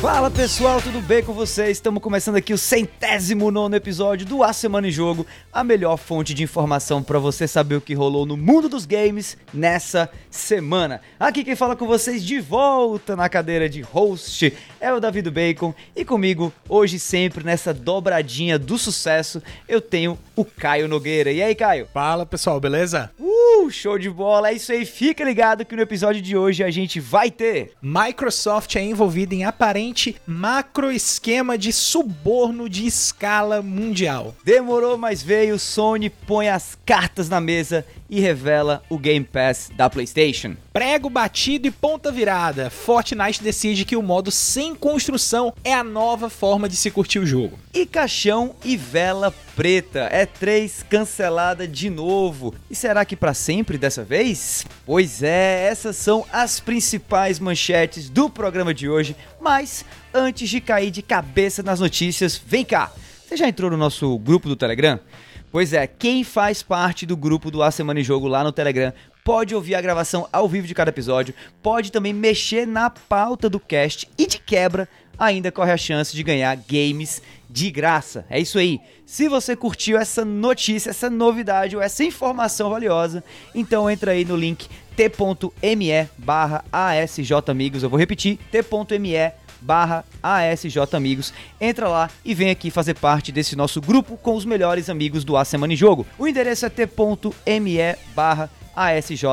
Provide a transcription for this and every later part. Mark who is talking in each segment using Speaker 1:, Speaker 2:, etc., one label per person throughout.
Speaker 1: Fala pessoal, tudo bem com vocês? Estamos começando aqui o centésimo nono episódio do A Semana em Jogo, a melhor fonte de informação para você saber o que rolou no mundo dos games nessa semana. Aqui quem fala com vocês de volta na cadeira de host é o David Bacon e comigo, hoje sempre nessa dobradinha do sucesso, eu tenho o Caio Nogueira. E aí, Caio?
Speaker 2: Fala pessoal, beleza?
Speaker 1: Uh, show de bola! É isso aí, fica ligado que no episódio de hoje a gente vai ter.
Speaker 2: Microsoft é envolvida em aparente macro esquema de suborno de escala mundial.
Speaker 1: Demorou, mas veio. Sony põe as cartas na mesa e revela o Game Pass da PlayStation.
Speaker 2: Prego batido e ponta virada. Fortnite decide que o modo sem construção é a nova forma de se curtir o jogo.
Speaker 1: E caixão e vela preta. É 3 cancelada de novo. E será que para sempre dessa vez? Pois é, essas são as principais manchetes do programa de hoje. Mas antes de cair de cabeça nas notícias, vem cá. Você já entrou no nosso grupo do Telegram? Pois é, quem faz parte do grupo do A Semana em Jogo lá no Telegram pode ouvir a gravação ao vivo de cada episódio, pode também mexer na pauta do cast e de quebra ainda corre a chance de ganhar games de graça. É isso aí. Se você curtiu essa notícia, essa novidade ou essa informação valiosa, então entra aí no link t.me barra asjamigos. Eu vou repetir, t.me barra ASJ Amigos. Entra lá e vem aqui fazer parte desse nosso grupo com os melhores amigos do A Semana em Jogo. O endereço é t.me barra ASJ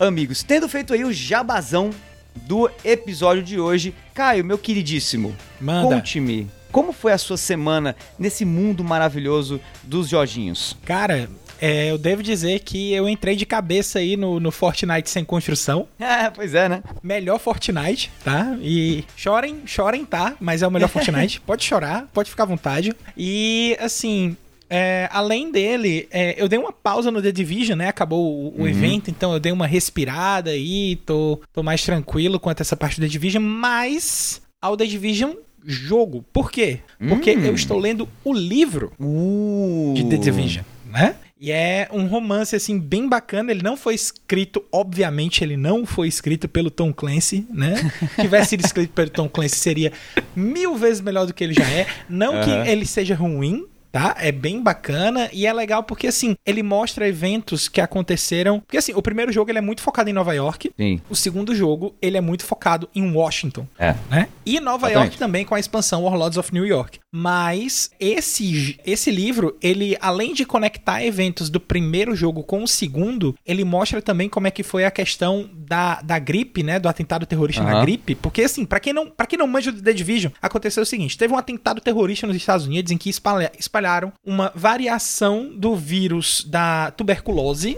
Speaker 1: Amigos. Tendo feito aí o jabazão do episódio de hoje, Caio, meu queridíssimo, conte-me. Como foi a sua semana nesse mundo maravilhoso dos Jorginhos?
Speaker 2: Cara, é, eu devo dizer que eu entrei de cabeça aí no, no Fortnite sem construção.
Speaker 1: É, pois é, né?
Speaker 2: Melhor Fortnite, tá? E chorem, chorem, tá? Mas é o melhor Fortnite. pode chorar, pode ficar à vontade. E, assim, é, além dele, é, eu dei uma pausa no The Division, né? Acabou o, o uhum. evento, então eu dei uma respirada aí, tô, tô mais tranquilo quanto a essa parte do The Division, mas ao The Division jogo. Por quê? Porque hum. eu estou lendo o livro
Speaker 1: uh.
Speaker 2: de The Division, né? E é um romance, assim, bem bacana. Ele não foi escrito, obviamente, ele não foi escrito pelo Tom Clancy, né? Se tivesse sido escrito pelo Tom Clancy, seria mil vezes melhor do que ele já é. Não que ele seja ruim, tá? É bem bacana e é legal porque, assim, ele mostra eventos que aconteceram. Porque, assim, o primeiro jogo ele é muito focado em Nova York.
Speaker 1: Sim.
Speaker 2: O segundo jogo ele é muito focado em Washington.
Speaker 1: É.
Speaker 2: Né? E Nova Exatamente. York também com a expansão Warlords of New York. Mas esse, esse livro, ele, além de conectar eventos do primeiro jogo com o segundo, ele mostra também como é que foi a questão da, da gripe, né? Do atentado terrorista uhum. na gripe. Porque, assim, para quem, não, pra quem não manja do The Division, aconteceu o seguinte: teve um atentado terrorista nos Estados Unidos em que espalha, espalharam uma variação do vírus da tuberculose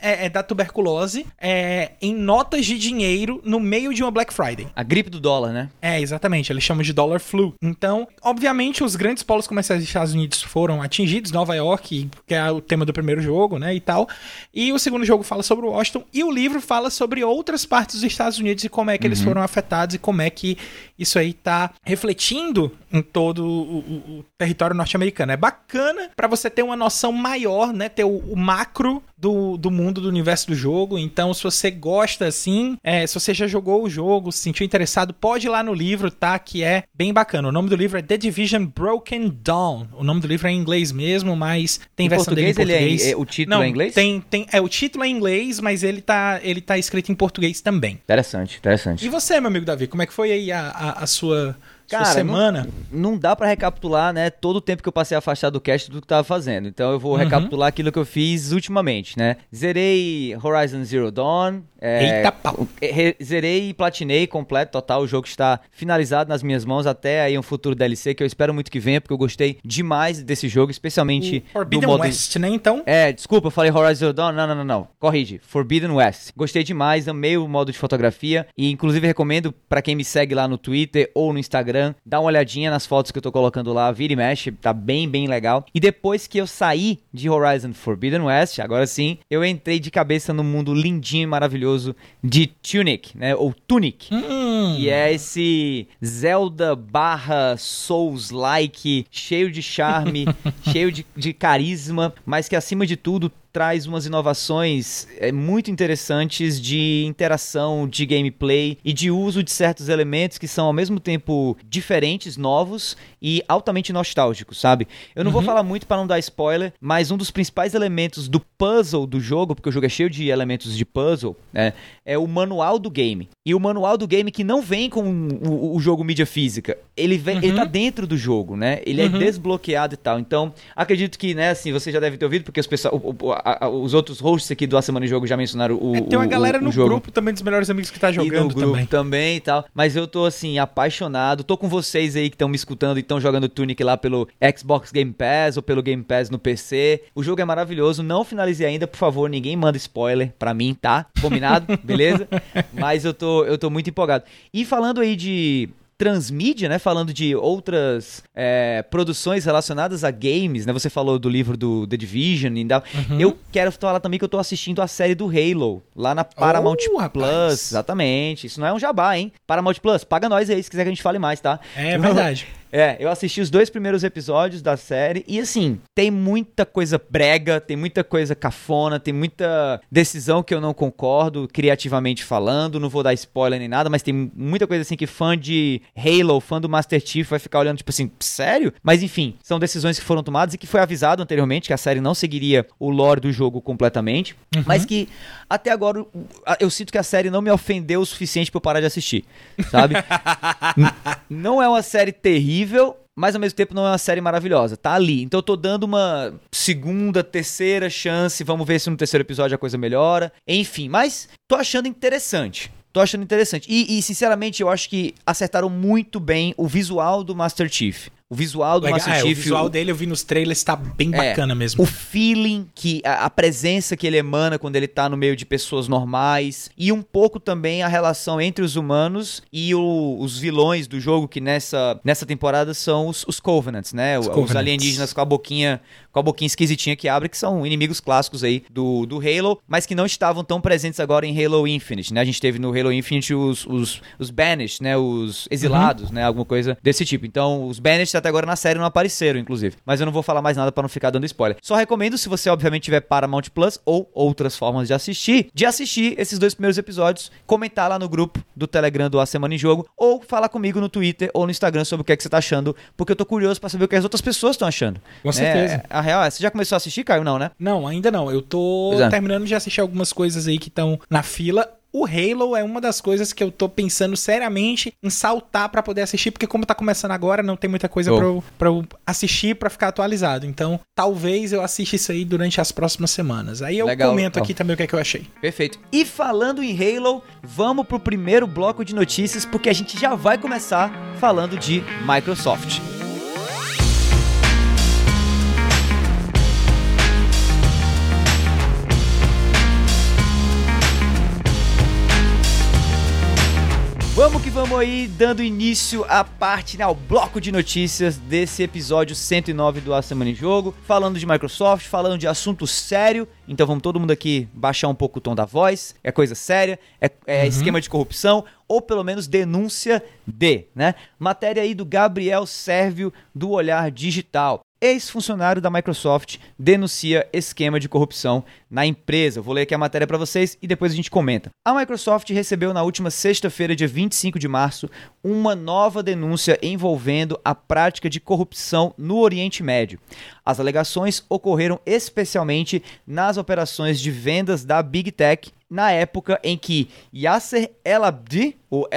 Speaker 2: é, é, da tuberculose é, em notas de dinheiro no meio de uma Black Friday.
Speaker 1: A gripe do dólar, né?
Speaker 2: É, exatamente. Eles chamam de dollar flu. Então, obviamente, os grandes polos comerciais dos Estados Unidos foram atingidos, Nova York, que é o tema do primeiro jogo, né, e tal. E o segundo jogo fala sobre Washington e o livro fala sobre outras partes dos Estados Unidos e como é que uhum. eles foram afetados e como é que isso aí tá refletindo em todo o, o, o território norte-americano. É bacana para você ter uma noção maior, né, ter o, o macro do, do mundo, do universo do jogo. Então, se você gosta assim, é, se você já jogou o jogo, se sentiu interessado, pode ir lá no livro, tá? Que é bem bacana. O nome do livro é The Division Broken Dawn. O nome do livro é em inglês mesmo, mas tem em versão
Speaker 1: português,
Speaker 2: dele em português.
Speaker 1: Ele é, o título
Speaker 2: Não,
Speaker 1: é em inglês?
Speaker 2: Tem, tem, é, o título é em inglês, mas ele tá, ele tá escrito em português também.
Speaker 1: Interessante, interessante.
Speaker 2: E você, meu amigo Davi, como é que foi aí a, a, a sua Cara, semana.
Speaker 1: Não, não dá para recapitular, né, todo o tempo que eu passei afastado do cast do que tava fazendo. Então eu vou uhum. recapitular aquilo que eu fiz ultimamente, né? Zerei Horizon Zero Dawn.
Speaker 2: É, Eita pau.
Speaker 1: Zerei e platinei completo, total. O jogo está finalizado nas minhas mãos até aí um futuro DLC que eu espero muito que venha, porque eu gostei demais desse jogo, especialmente
Speaker 2: o Forbidden do modo... West, né, então?
Speaker 1: É, desculpa, eu falei Horizon Dawn. Não, não, não, não. Corrige. Forbidden West. Gostei demais, amei o modo de fotografia e inclusive recomendo para quem me segue lá no Twitter ou no Instagram Instagram, dá uma olhadinha nas fotos que eu tô colocando lá, vira e mexe, tá bem, bem legal. E depois que eu saí de Horizon Forbidden West, agora sim, eu entrei de cabeça no mundo lindinho e maravilhoso de Tunic, né? Ou Tunic,
Speaker 2: hum.
Speaker 1: que é esse Zelda barra Souls-like, cheio de charme, cheio de, de carisma, mas que acima de tudo traz umas inovações é, muito interessantes de interação, de gameplay e de uso de certos elementos que são ao mesmo tempo diferentes, novos e altamente nostálgicos, sabe? Eu não uhum. vou falar muito para não dar spoiler, mas um dos principais elementos do puzzle do jogo, porque o jogo é cheio de elementos de puzzle, né, é o manual do game. E o manual do game que não vem com o, o jogo mídia física, ele vem, uhum. ele tá dentro do jogo, né? Ele é uhum. é desbloqueado e tal. Então, acredito que, né, assim, você já deve ter ouvido, porque os, pessoal, o, o, a, os outros hosts aqui do A Semana de Jogo já mencionaram o. É,
Speaker 2: tem uma galera no
Speaker 1: jogo.
Speaker 2: grupo também dos melhores amigos que tá jogando e no grupo também.
Speaker 1: também e tal. Mas eu tô, assim, apaixonado. Tô com vocês aí que estão me escutando e estão jogando Tunic lá pelo Xbox Game Pass ou pelo Game Pass no PC. O jogo é maravilhoso. Não finalizei ainda, por favor, ninguém manda spoiler pra mim, tá? Combinado? Beleza? Mas eu tô, eu tô muito empolgado. E falando aí de transmídia, né? Falando de outras é, produções relacionadas a games, né? Você falou do livro do The Division e tal. Uhum. Eu quero falar também que eu tô assistindo a série do Halo, lá na Paramount oh, Plus. Rapaz. Exatamente. Isso não é um jabá, hein? Paramount Plus, paga nós aí se quiser que a gente fale mais, tá?
Speaker 2: É verdade.
Speaker 1: É, eu assisti os dois primeiros episódios da série e assim, tem muita coisa brega, tem muita coisa cafona, tem muita decisão que eu não concordo, criativamente falando, não vou dar spoiler nem nada, mas tem muita coisa assim que fã de Halo, fã do Master Chief vai ficar olhando tipo assim, sério? Mas enfim, são decisões que foram tomadas e que foi avisado anteriormente que a série não seguiria o lore do jogo completamente, uhum. mas que até agora eu sinto que a série não me ofendeu o suficiente para eu parar de assistir, sabe? não é uma série terrível, mas ao mesmo tempo não é uma série maravilhosa. Tá ali. Então eu tô dando uma segunda, terceira chance. Vamos ver se no terceiro episódio a coisa melhora. Enfim, mas tô achando interessante. Tô achando interessante. E, e, sinceramente, eu acho que acertaram muito bem o visual do Master Chief. O visual do Legal. Master
Speaker 2: é,
Speaker 1: Chief.
Speaker 2: O visual o... dele eu vi nos trailers, tá bem é, bacana mesmo.
Speaker 1: O feeling, que a, a, presença que ele emana quando ele tá no meio de pessoas normais. E um pouco também a relação entre os humanos e o, os vilões do jogo, que nessa, nessa temporada são os, os Covenants, né? Os, Covenants. os alienígenas com a boquinha com a boquinha esquisitinha que abre, que são inimigos clássicos aí do, do Halo, mas que não estavam tão presentes agora em Halo Infinite, né? A gente teve no Halo Infinite os, os, os Banished, né? Os exilados, uhum. né? Alguma coisa desse tipo. Então, os Banished até agora na série não apareceram, inclusive. Mas eu não vou falar mais nada para não ficar dando spoiler. Só recomendo, se você obviamente tiver Paramount Plus ou outras formas de assistir, de assistir esses dois primeiros episódios, comentar lá no grupo do Telegram do A Semana em Jogo, ou falar comigo no Twitter ou no Instagram sobre o que, é que você tá achando, porque eu tô curioso para saber o que as outras pessoas estão achando.
Speaker 2: Com certeza.
Speaker 1: É, a real é, você já começou a assistir, Caio? Não, né?
Speaker 2: Não, ainda não. Eu tô é. terminando de assistir algumas coisas aí que estão na fila. O Halo é uma das coisas que eu tô pensando seriamente em saltar para poder assistir, porque como tá começando agora, não tem muita coisa oh. pra, eu, pra eu assistir para ficar atualizado. Então, talvez eu assista isso aí durante as próximas semanas. Aí eu Legal. comento aqui oh. também o que é que eu achei.
Speaker 1: Perfeito. E falando em Halo, vamos pro primeiro bloco de notícias, porque a gente já vai começar falando de Microsoft. Vamos que vamos aí, dando início à parte, né, ao bloco de notícias desse episódio 109 do A Semana em Jogo, falando de Microsoft, falando de assunto sério, então vamos todo mundo aqui baixar um pouco o tom da voz, é coisa séria, é, é uhum. esquema de corrupção, ou pelo menos denúncia de, né? Matéria aí do Gabriel Sérvio, do Olhar Digital ex-funcionário da Microsoft denuncia esquema de corrupção na empresa. vou ler aqui a matéria para vocês e depois a gente comenta. A Microsoft recebeu na última sexta-feira, dia 25 de março, uma nova denúncia envolvendo a prática de corrupção no Oriente Médio. As alegações ocorreram especialmente nas operações de vendas da Big Tech na época em que Yasser El-Abdi, ou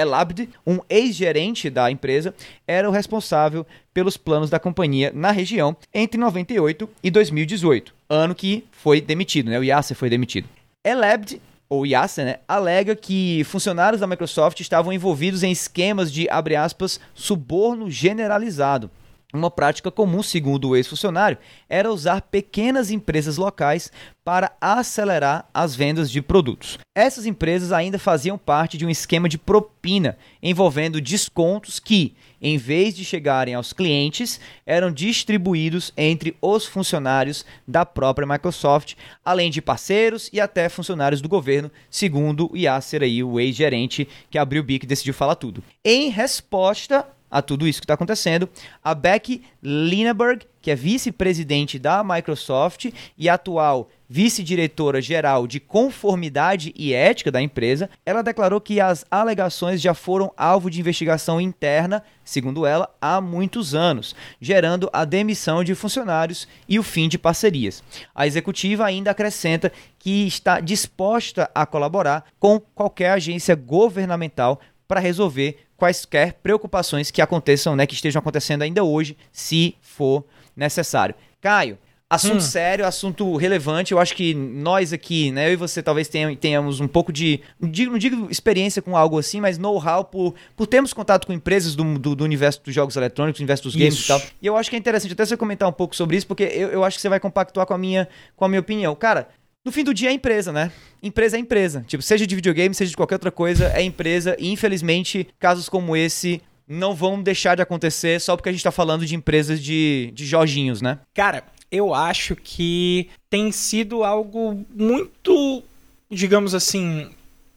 Speaker 1: um ex-gerente da empresa, era o responsável pelos planos da companhia na região entre 98 e 2018, ano que foi demitido, né? O Yasser foi demitido. El-Abdi ou Yasser, né, alega que funcionários da Microsoft estavam envolvidos em esquemas de, abre aspas, suborno generalizado, uma prática comum, segundo o ex-funcionário, era usar pequenas empresas locais para acelerar as vendas de produtos. Essas empresas ainda faziam parte de um esquema de propina envolvendo descontos que, em vez de chegarem aos clientes, eram distribuídos entre os funcionários da própria Microsoft, além de parceiros e até funcionários do governo, segundo Yasser aí, o ex-gerente que abriu o bico e decidiu falar tudo. Em resposta a tudo isso que está acontecendo. A Becky Lineberg, que é vice-presidente da Microsoft e atual vice-diretora geral de conformidade e ética da empresa, ela declarou que as alegações já foram alvo de investigação interna, segundo ela, há muitos anos, gerando a demissão de funcionários e o fim de parcerias. A executiva ainda acrescenta que está disposta a colaborar com qualquer agência governamental para resolver quaisquer preocupações que aconteçam, né, que estejam acontecendo ainda hoje, se for necessário. Caio, Assunto hum. sério, assunto relevante. Eu acho que nós aqui, né, eu e você talvez tenhamos um pouco de, não digo, não digo experiência com algo assim, mas know-how por, por termos contato com empresas do, do, do, universo dos jogos eletrônicos, do universo dos games isso. e tal. E eu acho que é interessante até você comentar um pouco sobre isso, porque eu, eu acho que você vai compactuar com a minha, com a minha opinião. Cara, no fim do dia é empresa, né? Empresa é empresa. Tipo, seja de videogame, seja de qualquer outra coisa, é empresa. E infelizmente, casos como esse não vão deixar de acontecer só porque a gente tá falando de empresas de, de Jorginhos, né?
Speaker 2: Cara, eu acho que tem sido algo muito, digamos assim,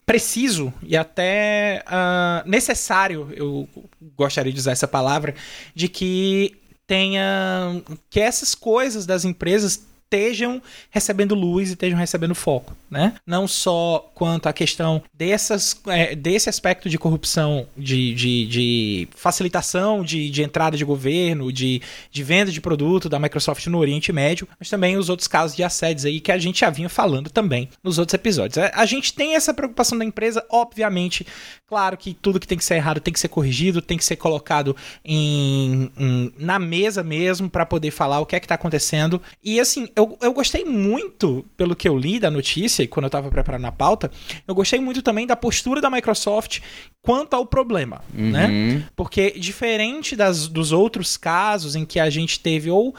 Speaker 2: preciso e até uh, necessário, eu gostaria de usar essa palavra, de que tenha que essas coisas das empresas estejam recebendo luz e estejam recebendo foco, né? Não só quanto à questão dessas, é, desse aspecto de corrupção, de, de, de facilitação de, de, entrada de governo, de, de venda de produto da Microsoft no Oriente Médio, mas também os outros casos de assédios aí que a gente já vinha falando também nos outros episódios. A, é, a gente tem essa preocupação da empresa, obviamente, claro que tudo que tem que ser errado tem que ser corrigido, tem que ser colocado em, em na mesa mesmo para poder falar o que é que está acontecendo. E assim, eu, eu gostei muito, pelo que eu li da notícia e quando eu estava preparando a pauta, eu gostei muito também da postura da Microsoft quanto ao problema, né? uhum. né? Porque diferente das, dos outros casos em que a gente teve ou,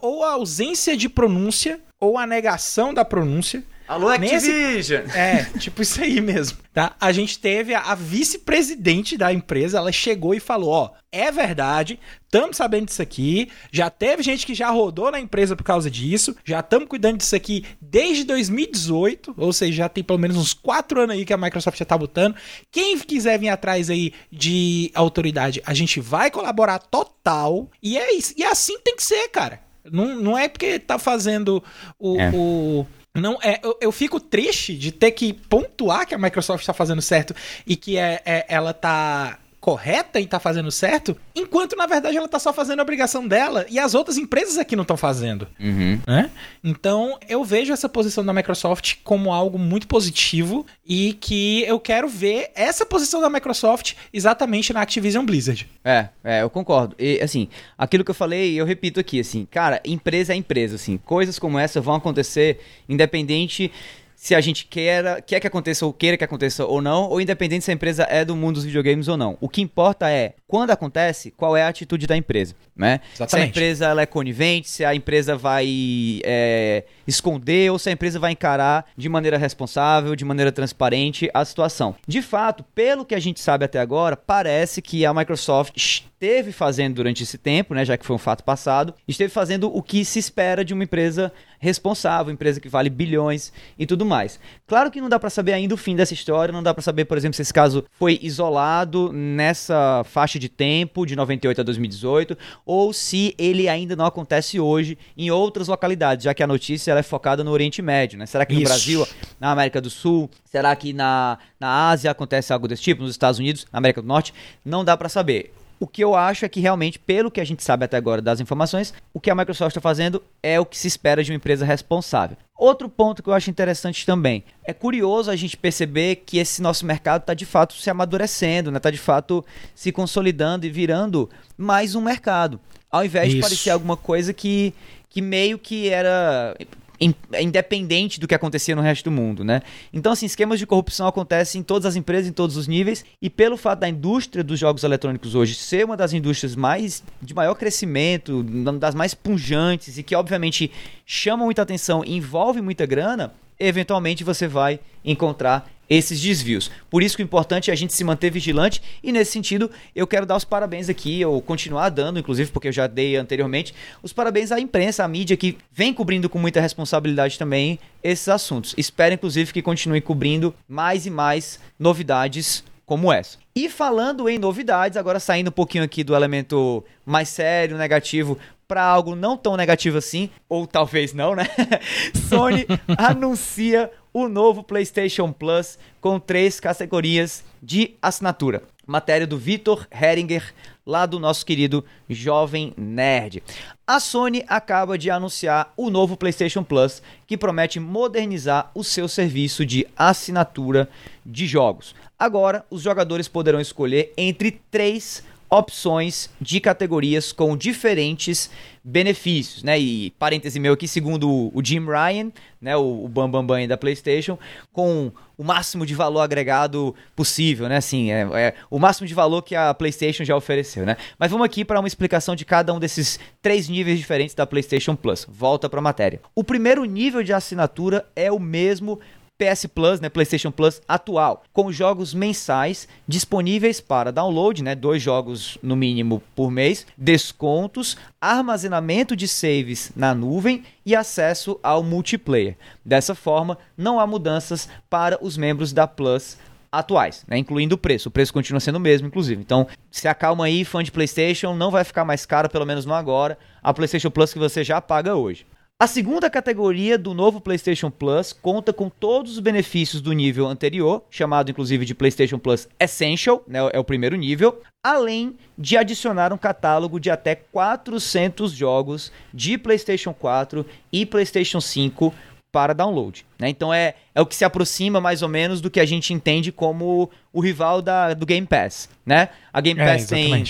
Speaker 2: ou a ausência de pronúncia ou a negação da pronúncia,
Speaker 1: Alô, Activision!
Speaker 2: Nesse... É, tipo isso aí mesmo, tá? A gente teve a, a vice-presidente da empresa, ela chegou e falou, ó, é verdade, estamos sabendo disso aqui, já teve gente que já rodou na empresa por causa disso, já estamos cuidando disso aqui desde 2018, ou seja, já tem pelo menos uns quatro anos aí que a Microsoft já tá botando. Quem quiser vir atrás aí de autoridade, a gente vai colaborar total, e é isso, e assim tem que ser, cara. Não, não é porque tá fazendo o, é. o não é, eu, eu, fico triste de ter que pontuar que a Microsoft está fazendo certo e que é, é ela tá correta em tá fazendo certo, enquanto na verdade ela tá só fazendo a obrigação dela e as outras empresas aqui não estão fazendo.
Speaker 1: Uhum.
Speaker 2: Né? Então eu vejo essa posição da Microsoft como algo muito positivo e que eu quero ver essa posição da Microsoft exatamente na Activision Blizzard.
Speaker 1: É, é, eu concordo. E assim, aquilo que eu falei, eu repito aqui, assim, cara, empresa é empresa, assim, coisas como essa vão acontecer independente se a gente quer, quer que aconteça ou queira que aconteça ou não, ou independente se a empresa é do mundo dos videogames ou não. O que importa é, quando acontece, qual é a atitude da empresa, né? Exatamente. Se a empresa ela é conivente, se a empresa vai é, esconder ou se a empresa vai encarar de maneira responsável, de maneira transparente a situação. De fato, pelo que a gente sabe até agora, parece que a Microsoft esteve fazendo durante esse tempo, né, já que foi um fato passado, esteve fazendo o que se espera de uma empresa responsável, empresa que vale bilhões e tudo mais. Claro que não dá para saber ainda o fim dessa história, não dá para saber, por exemplo, se esse caso foi isolado nessa faixa de tempo de 98 a 2018 ou se ele ainda não acontece hoje em outras localidades, já que a notícia ela é focada no Oriente Médio, né? Será que no Isso. Brasil, na América do Sul, será que na, na Ásia acontece algo desse tipo, nos Estados Unidos, na América do Norte? Não dá para saber. O que eu acho é que realmente, pelo que a gente sabe até agora das informações, o que a Microsoft está fazendo é o que se espera de uma empresa responsável. Outro ponto que eu acho interessante também é curioso a gente perceber que esse nosso mercado está de fato se amadurecendo, está né? Tá de fato se consolidando e virando mais um mercado, ao invés Isso. de parecer alguma coisa que, que meio que era independente do que acontecia no resto do mundo, né? Então, assim, esquemas de corrupção acontecem em todas as empresas, em todos os níveis, e pelo fato da indústria dos jogos eletrônicos hoje ser uma das indústrias mais de maior crescimento, das mais punjantes e que obviamente chama muita atenção, envolve muita grana, eventualmente você vai encontrar esses desvios. Por isso que o importante é a gente se manter vigilante e nesse sentido eu quero dar os parabéns aqui, ou continuar dando, inclusive porque eu já dei anteriormente, os parabéns à imprensa, à mídia que vem cobrindo com muita responsabilidade também esses assuntos. Espero inclusive que continue cobrindo mais e mais novidades como essa. E falando em novidades, agora saindo um pouquinho aqui do elemento mais sério, negativo, para algo não tão negativo assim, ou talvez não, né? Sony anuncia o novo PlayStation Plus com três categorias de assinatura. Matéria do Vitor Heringer, lá do nosso querido Jovem Nerd. A Sony acaba de anunciar o novo PlayStation Plus, que promete modernizar o seu serviço de assinatura de jogos. Agora, os jogadores poderão escolher entre três opções de categorias com diferentes benefícios, né? E parêntese meu aqui, segundo o Jim Ryan, né, o, o Bam Bam Bam da PlayStation, com o máximo de valor agregado possível, né? Assim, é, é, o máximo de valor que a PlayStation já ofereceu, né? Mas vamos aqui para uma explicação de cada um desses três níveis diferentes da PlayStation Plus. Volta para a matéria. O primeiro nível de assinatura é o mesmo PS Plus, né, PlayStation Plus atual, com jogos mensais disponíveis para download, né, dois jogos no mínimo por mês, descontos, armazenamento de saves na nuvem e acesso ao multiplayer. Dessa forma, não há mudanças para os membros da Plus atuais, né, incluindo o preço. O preço continua sendo o mesmo, inclusive. Então, se acalma aí, fã de PlayStation, não vai ficar mais caro, pelo menos não agora, a PlayStation Plus que você já paga hoje. A segunda categoria do novo PlayStation Plus conta com todos os benefícios do nível anterior, chamado inclusive de PlayStation Plus Essential, né, é o primeiro nível, além de adicionar um catálogo de até 400 jogos de PlayStation 4 e PlayStation 5 para download. Né? Então é, é o que se aproxima mais ou menos do que a gente entende como o rival da, do Game Pass. Né? A Game é, Pass é, tem,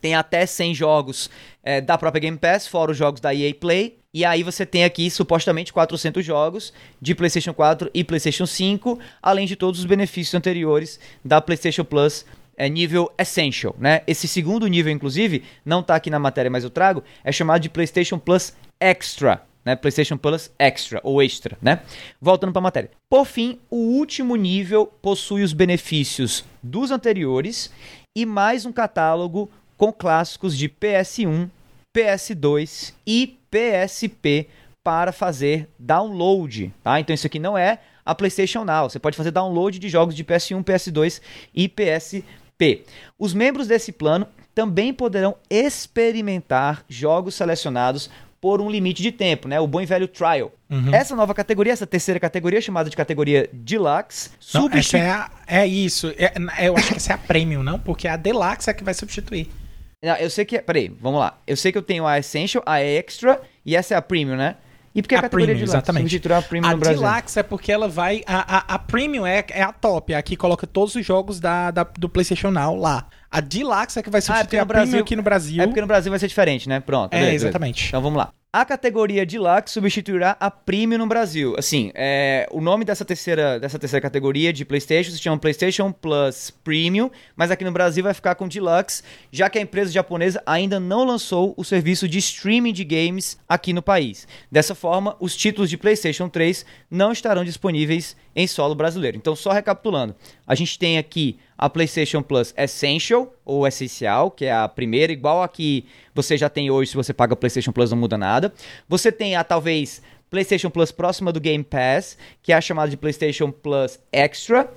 Speaker 1: tem até 100 jogos é, da própria Game Pass, fora os jogos da EA Play e aí você tem aqui supostamente 400 jogos de PlayStation 4 e PlayStation 5, além de todos os benefícios anteriores da PlayStation Plus é nível Essential, né? Esse segundo nível, inclusive, não está aqui na matéria, mas eu trago, é chamado de PlayStation Plus Extra, né? PlayStation Plus Extra ou Extra, né? Voltando para a matéria. Por fim, o último nível possui os benefícios dos anteriores e mais um catálogo com clássicos de PS1, PS2 e PSP para fazer download, tá? Então isso aqui não é a PlayStation Now. Você pode fazer download de jogos de PS1, PS2 e PSP. Os membros desse plano também poderão experimentar jogos selecionados por um limite de tempo, né? O bom e velho trial. Uhum. Essa nova categoria, essa terceira categoria, chamada de categoria Deluxe,
Speaker 2: substitui... é, é isso. É, eu acho que essa é a Premium, não? Porque a Deluxe é que vai substituir.
Speaker 1: Não, eu sei que. É, peraí, vamos lá. Eu sei que eu tenho a Essential, a Extra e essa é a Premium, né? E porque a, a categoria premium, de
Speaker 2: exatamente. a Premium a no Brasil? Deluxe é porque ela vai... A, a, a Premium é, é a top, é a que coloca todos os jogos da, da, do PlayStation Now lá. A Deluxe é que vai substituir ah, a Brasil, Premium aqui no Brasil.
Speaker 1: É porque no Brasil vai ser diferente, né? Pronto.
Speaker 2: É, beleza, exatamente.
Speaker 1: Beleza. Então vamos lá. A categoria Deluxe substituirá a Premium no Brasil. Assim, é, o nome dessa terceira, dessa terceira categoria de PlayStation se chama PlayStation Plus Premium, mas aqui no Brasil vai ficar com Deluxe, já que a empresa japonesa ainda não lançou o serviço de streaming de games aqui no país. Dessa forma, os títulos de PlayStation 3 não estarão disponíveis em solo brasileiro. Então, só recapitulando, a gente tem aqui a PlayStation Plus Essential ou Essencial, que é a primeira, igual a que você já tem hoje, se você paga PlayStation Plus não muda nada. Você tem a talvez PlayStation Plus próxima do Game Pass, que é a chamada de PlayStation Plus Extra,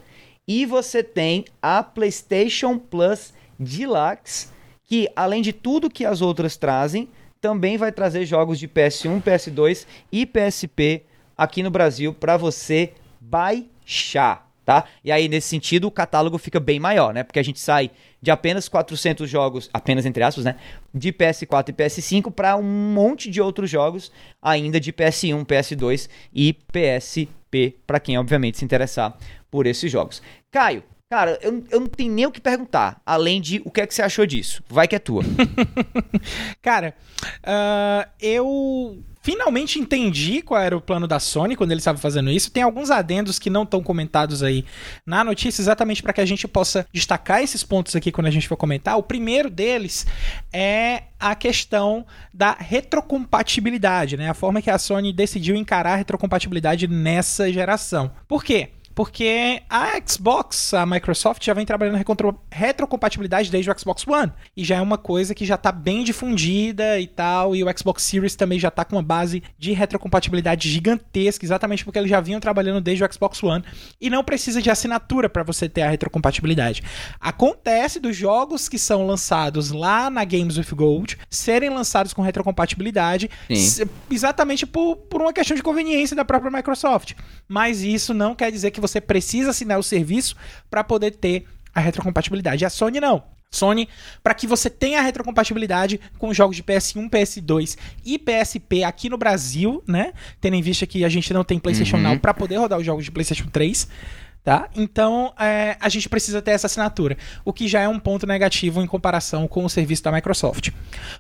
Speaker 1: e você tem a PlayStation Plus Deluxe, que além de tudo que as outras trazem, também vai trazer jogos de PS1, PS2 e PSP aqui no Brasil para você baixar tá? E aí, nesse sentido, o catálogo fica bem maior, né? Porque a gente sai de apenas 400 jogos, apenas entre aspas, né? De PS4 e PS5 para um monte de outros jogos ainda de PS1, PS2 e PSP, para quem, obviamente, se interessar por esses jogos. Caio, Cara, eu, eu não tenho nem o que perguntar, além de o que é que você achou disso. Vai que é tua.
Speaker 2: Cara, uh, eu finalmente entendi qual era o plano da Sony quando eles estavam fazendo isso. Tem alguns adendos que não estão comentados aí na notícia, exatamente para que a gente possa destacar esses pontos aqui quando a gente for comentar. O primeiro deles é a questão da retrocompatibilidade, né? A forma que a Sony decidiu encarar a retrocompatibilidade nessa geração. Por quê? Porque a Xbox, a Microsoft, já vem trabalhando retro, retrocompatibilidade desde o Xbox One. E já é uma coisa que já está bem difundida e tal. E o Xbox Series também já está com uma base de retrocompatibilidade gigantesca, exatamente porque eles já vinham trabalhando desde o Xbox One. E não precisa de assinatura para você ter a retrocompatibilidade. Acontece dos jogos que são lançados lá na Games with Gold serem lançados com retrocompatibilidade, exatamente por, por uma questão de conveniência da própria Microsoft. Mas isso não quer dizer que você precisa assinar o serviço para poder ter a retrocompatibilidade. A Sony não. Sony, para que você tenha a retrocompatibilidade com jogos de PS1, PS2 e PSP aqui no Brasil, né? Tendo em vista que a gente não tem PlayStation uhum. Now para poder rodar os jogos de PlayStation 3 tá? Então, é, a gente precisa ter essa assinatura, o que já é um ponto negativo em comparação com o serviço da Microsoft.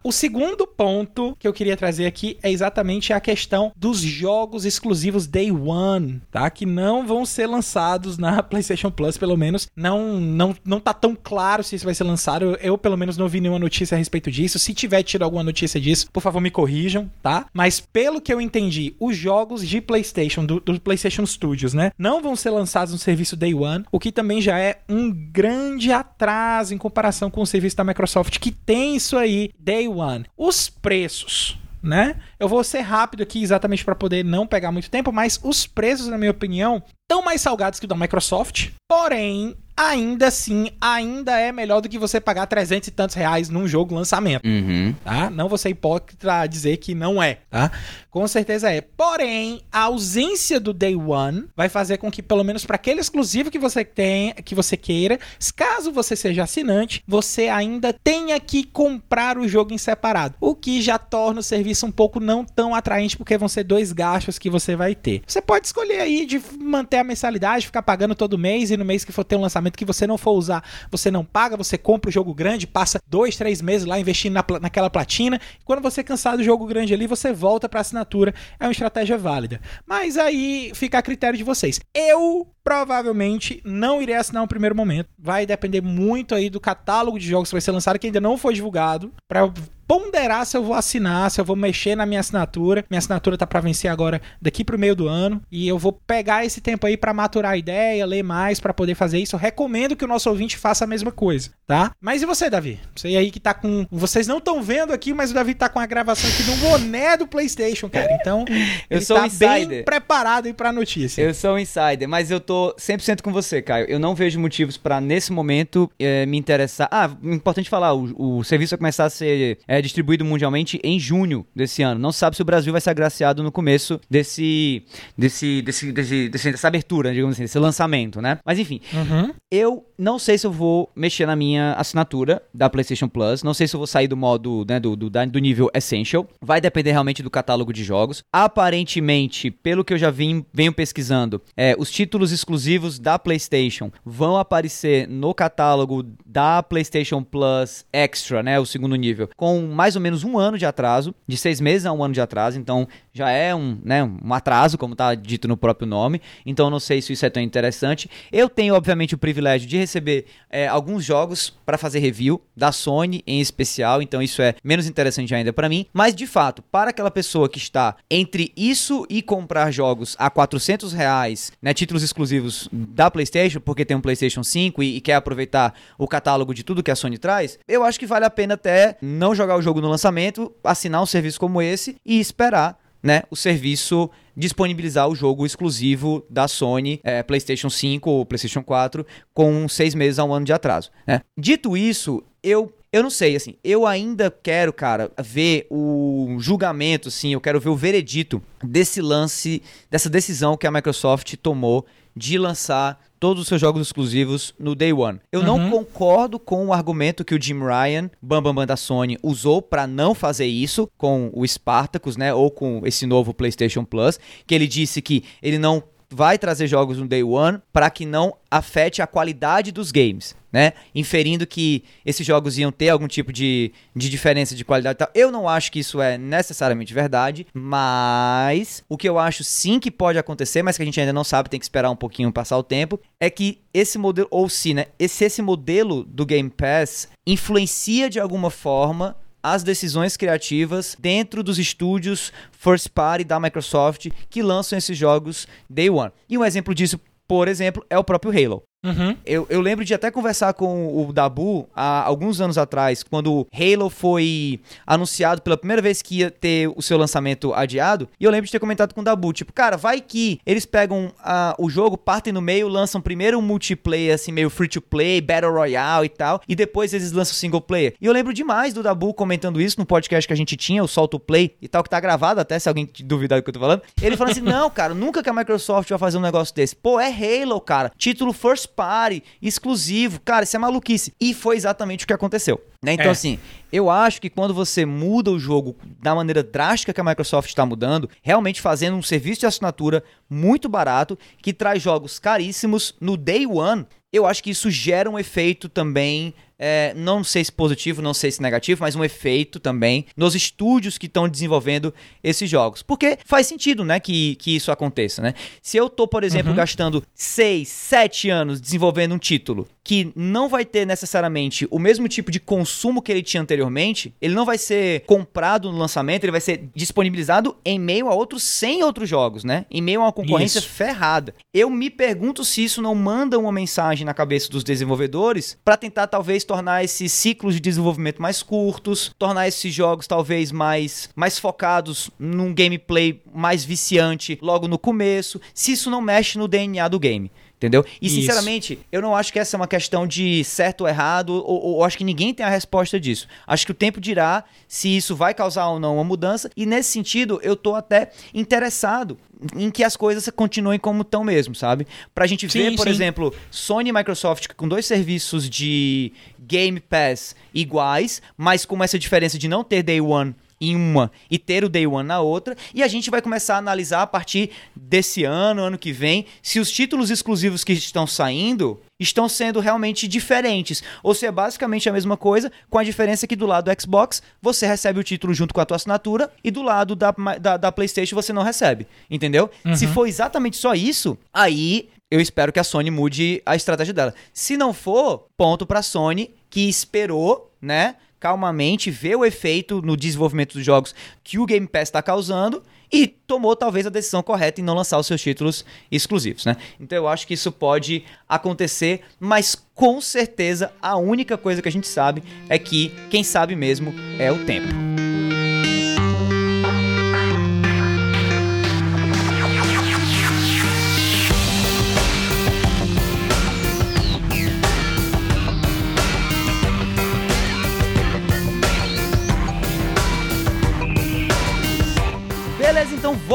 Speaker 2: O segundo ponto que eu queria trazer aqui é exatamente a questão dos jogos exclusivos Day One, tá? Que não vão ser lançados na PlayStation Plus, pelo menos. Não, não, não tá tão claro se isso vai ser lançado. Eu, pelo menos, não vi nenhuma notícia a respeito disso. Se tiver tido alguma notícia disso, por favor, me corrijam, tá? Mas pelo que eu entendi, os jogos de PlayStation, do, do PlayStation Studios, né? Não vão ser lançados no serviço serviço Day One, o que também já é um grande atraso em comparação com o serviço da Microsoft, que tem isso aí, Day One. Os preços. Né? Eu vou ser rápido aqui exatamente para poder não pegar muito tempo, mas os preços, na minha opinião, estão mais salgados que o da Microsoft. Porém, ainda assim, ainda é melhor do que você pagar 300 e tantos reais num jogo lançamento.
Speaker 1: Uhum.
Speaker 2: Tá? Não vou ser hipócrita dizer que não é, tá? Com certeza é. Porém, a ausência do Day One vai fazer com que, pelo menos para aquele exclusivo que você tem, que você queira, caso você seja assinante, você ainda tenha que comprar o jogo em separado. O que já torna o serviço um pouco não tão atraente, porque vão ser dois gastos que você vai ter. Você pode escolher aí de manter a mensalidade, ficar pagando todo mês e no mês que for ter um lançamento que você não for usar, você não paga, você compra o jogo grande, passa dois, três meses lá investindo na, naquela platina. E quando você cansar do jogo grande ali, você volta para assinatura. É uma estratégia válida. Mas aí fica a critério de vocês. Eu provavelmente não irei assinar no primeiro momento. Vai depender muito aí do catálogo de jogos que vai ser lançado, que ainda não foi divulgado, para ponderar se eu vou assinar, se eu vou mexer na minha assinatura. Minha assinatura tá para vencer agora daqui pro meio do ano e eu vou pegar esse tempo aí para maturar a ideia, ler mais para poder fazer isso. Eu recomendo que o nosso ouvinte faça a mesma coisa, tá? Mas e você, Davi? Você aí que tá com, vocês não estão vendo aqui, mas o Davi tá com a gravação aqui no boné do PlayStation, cara. Então,
Speaker 1: eu sou
Speaker 2: tá
Speaker 1: um insider.
Speaker 2: bem preparado aí para notícia.
Speaker 1: Eu sou um insider, mas eu tô 100% com você, Caio. Eu não vejo motivos para nesse momento é, me interessar. Ah, importante falar, o, o serviço vai começar a ser é, distribuído mundialmente em junho desse ano. Não sabe se o Brasil vai ser agraciado no começo desse, desse, desse, desse, desse dessa abertura, digamos assim, desse lançamento, né? Mas enfim,
Speaker 2: uhum.
Speaker 1: eu não sei se eu vou mexer na minha assinatura da PlayStation Plus. Não sei se eu vou sair do modo, né, do, do, do nível Essential. Vai depender realmente do catálogo de jogos. Aparentemente, pelo que eu já vim, venho pesquisando, é, os títulos exclusivos da PlayStation vão aparecer no catálogo da PlayStation Plus Extra, né, o segundo nível, com mais ou menos um ano de atraso, de seis meses a um ano de atraso. Então, já é um, né, um atraso, como está dito no próprio nome. Então, não sei se isso é tão interessante. Eu tenho, obviamente, o privilégio de receber é, alguns jogos para fazer review da Sony em especial, então isso é menos interessante ainda para mim. Mas de fato, para aquela pessoa que está entre isso e comprar jogos a 400 reais, né, títulos exclusivos da PlayStation, porque tem um PlayStation 5 e, e quer aproveitar o catálogo de tudo que a Sony traz, eu acho que vale a pena até não jogar o jogo no lançamento, assinar um serviço como esse e esperar né, o serviço disponibilizar o jogo exclusivo da Sony, é, PlayStation 5 ou PlayStation 4, com seis meses a um ano de atraso. Né? Dito isso, eu eu não sei, assim, eu ainda quero, cara, ver o julgamento, assim, eu quero ver o veredito desse lance, dessa decisão que a Microsoft tomou de lançar todos os seus jogos exclusivos no Day One. Eu uhum. não concordo com o argumento que o Jim Ryan, Bam Bam da Sony, usou para não fazer isso com o Spartacus, né, ou com esse novo PlayStation Plus, que ele disse que ele não vai trazer jogos no Day One para que não afete a qualidade dos games, né? Inferindo que esses jogos iam ter algum tipo de, de diferença de qualidade e tal. Eu não acho que isso é necessariamente verdade, mas o que eu acho sim que pode acontecer, mas que a gente ainda não sabe, tem que esperar um pouquinho passar o tempo, é que esse modelo, ou se, né? Esse, esse modelo do Game Pass influencia de alguma forma as decisões criativas dentro dos estúdios first party da Microsoft que lançam esses jogos day one. E um exemplo disso por exemplo, é o próprio Halo.
Speaker 2: Uhum.
Speaker 1: Eu, eu lembro de até conversar com o Dabu há alguns anos atrás, quando Halo foi anunciado pela primeira vez que ia ter o seu lançamento adiado. E eu lembro de ter comentado com o Dabu, tipo, cara, vai que eles pegam uh, o jogo, partem no meio, lançam primeiro um multiplayer, assim, meio free to play, Battle Royale e tal, e depois eles lançam single player. E eu lembro demais do Dabu comentando isso no podcast que a gente tinha, o Solto Play e tal, que tá gravado até, se alguém duvidar do que eu tô falando. Ele falando assim: não, cara, nunca que a Microsoft vai fazer um negócio desse. Pô, é Halo, cara. Título first party, exclusivo. Cara, isso é maluquice. E foi exatamente o que aconteceu. Né? Então,
Speaker 2: É.
Speaker 1: assim, eu acho que quando você muda o jogo da maneira drástica que a Microsoft está mudando, realmente fazendo um serviço de assinatura muito barato, que traz jogos caríssimos no day one, eu acho que isso gera um efeito também. É, não sei se positivo, não sei se negativo, mas um efeito também nos estúdios que estão desenvolvendo esses jogos. Porque faz sentido, né, que, que isso aconteça, né? Se eu tô, por exemplo, gastando 6, 7 anos desenvolvendo um título que não vai ter necessariamente o mesmo tipo de consumo que ele tinha anteriormente, ele não vai ser comprado no lançamento, ele vai ser disponibilizado em meio a outros 100 outros jogos, né? Em meio a uma concorrência
Speaker 2: Isso.
Speaker 1: ferrada. Eu me pergunto se isso não manda uma mensagem na cabeça dos desenvolvedores para tentar talvez tornar esses ciclos de desenvolvimento mais curtos, tornar esses jogos talvez mais mais focados num gameplay mais viciante logo no começo, se isso não mexe no DNA do game. Entendeu? E
Speaker 2: Isso.
Speaker 1: sinceramente, eu não acho que essa é uma questão de certo ou errado, ou, ou acho que ninguém tem a resposta disso. Acho que o tempo dirá se isso vai causar ou não uma mudança, e nesse sentido, eu tô até interessado em que as coisas continuem como estão mesmo, sabe? Pra gente ver,
Speaker 2: Sim,
Speaker 1: por
Speaker 2: sim.
Speaker 1: exemplo, Sony e Microsoft com dois serviços de Game Pass iguais, mas com essa diferença de não ter Day One em uma e ter o Day One na outra, e a gente vai começar a analisar a partir desse ano, ano que vem, se os títulos exclusivos que estão saindo estão sendo realmente diferentes, ou se é basicamente a mesma coisa, com a diferença que do lado do Xbox você recebe o título junto com a tua assinatura e do lado da, da, da PlayStation você não recebe, entendeu? Se for exatamente só isso, aí eu espero que a Sony mude a estratégia dela. Se não for, ponto pra Sony que esperou, né, calmamente, ver o efeito no desenvolvimento dos jogos que o Game Pass está causando e tomou talvez a decisão correta em não lançar os seus títulos exclusivos, né? Então eu acho que isso pode acontecer, mas com certeza a única coisa que a gente sabe é que quem sabe mesmo é o tempo.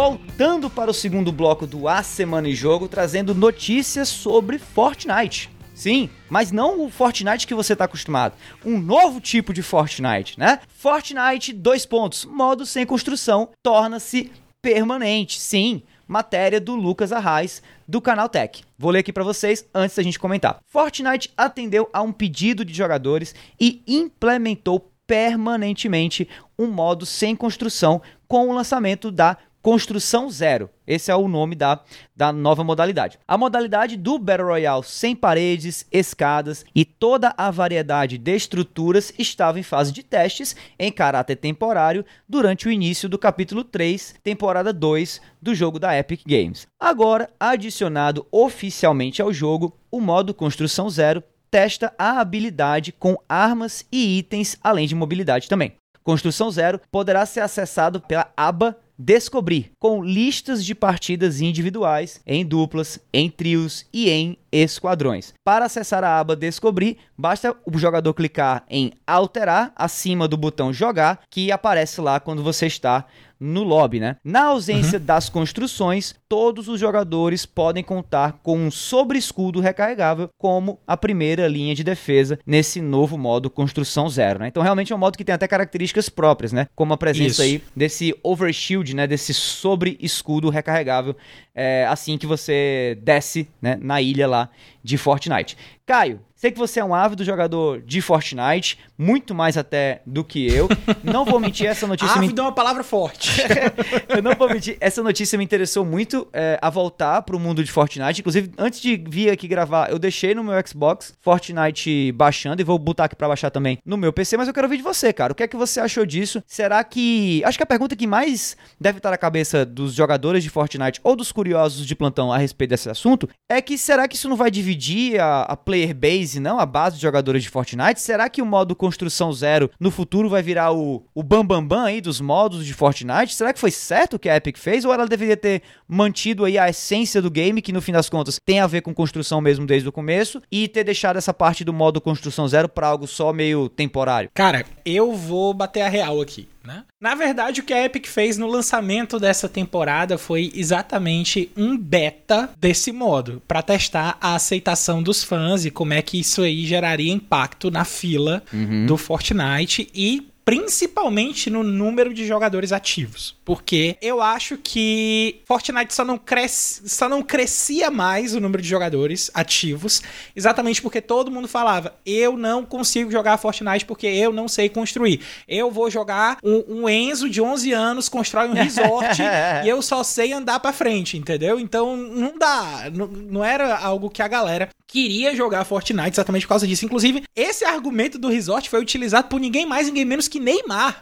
Speaker 1: Voltando para o segundo bloco do A Semana em Jogo, trazendo notícias sobre Fortnite. Sim, mas não o Fortnite que você está acostumado. Um novo tipo de Fortnite, né? Fortnite, dois pontos. Modo sem construção torna-se permanente. Sim, matéria do Lucas Arraes, do canal Tech. Vou ler aqui para vocês antes da gente comentar. Fortnite atendeu a um pedido de jogadores e implementou permanentemente um modo sem construção com o lançamento da Construção Zero. Esse é o nome da, da nova modalidade. A modalidade do Battle Royale sem paredes, escadas e toda a variedade de estruturas estava em fase de testes em caráter temporário durante o início do capítulo 3, temporada 2 do jogo da Epic Games. Agora, adicionado oficialmente ao jogo, o modo Construção Zero testa a habilidade com armas e itens, além de mobilidade também. Construção Zero poderá ser acessado pela aba Descobrir, com listas de partidas individuais, em duplas, em trios e em esquadrões. Para acessar a aba Descobrir, basta o jogador clicar em Alterar acima do botão Jogar, que aparece lá quando você está no lobby, né? Na ausência das construções, todos os jogadores podem contar com um sobre-escudo recarregável como a primeira linha de defesa nesse novo modo Construção Zero, né? Então realmente é um modo que tem até características próprias, né? Como a presença
Speaker 2: Isso.
Speaker 1: aí desse overshield, né? Desse sobre-escudo recarregável é, assim que você desce né? na ilha lá de Fortnite. Caio, Sei que você é um ávido jogador de Fortnite, muito mais até do que eu. Não vou mentir, essa notícia
Speaker 2: ávido me... é uma palavra forte.
Speaker 1: eu não vou mentir, essa notícia me interessou muito é, a voltar pro mundo de Fortnite. Inclusive, antes de vir aqui gravar, eu deixei no meu Xbox Fortnite baixando e vou botar aqui pra baixar também no meu PC, mas eu quero ouvir de você, cara. O que é que você achou disso? Será que. Acho que a pergunta que mais deve estar na cabeça dos jogadores de Fortnite ou dos curiosos de plantão a respeito desse assunto é que será que isso não vai dividir a, a player base, não? A base de jogadores de Fortnite? Será que o modo construção zero no futuro vai virar o, o bambambam bam, bam aí dos modos de Fortnite? Será que foi certo o que a Epic fez? Ou ela deveria ter mantido aí a essência do game, que no fim das contas tem a ver com construção mesmo desde o começo, e ter deixado essa parte do modo construção zero para algo só meio temporário?
Speaker 2: Cara, eu vou bater a real aqui. Né? Na verdade, o que a Epic fez no lançamento dessa temporada foi exatamente um beta desse modo, para testar a aceitação dos fãs e como é que isso aí geraria impacto na fila uhum. do Fortnite e principalmente no número de jogadores ativos. Porque eu acho que Fortnite só não, cresce, só não crescia mais o número de jogadores ativos, exatamente porque todo mundo falava: eu não consigo jogar Fortnite porque eu não sei construir. Eu vou jogar um, um Enzo de 11 anos, constrói um resort e eu só sei andar para frente, entendeu? Então não dá. Não, não era algo que a galera queria jogar Fortnite exatamente por causa disso. Inclusive, esse argumento do resort foi utilizado por ninguém mais, ninguém menos que Neymar.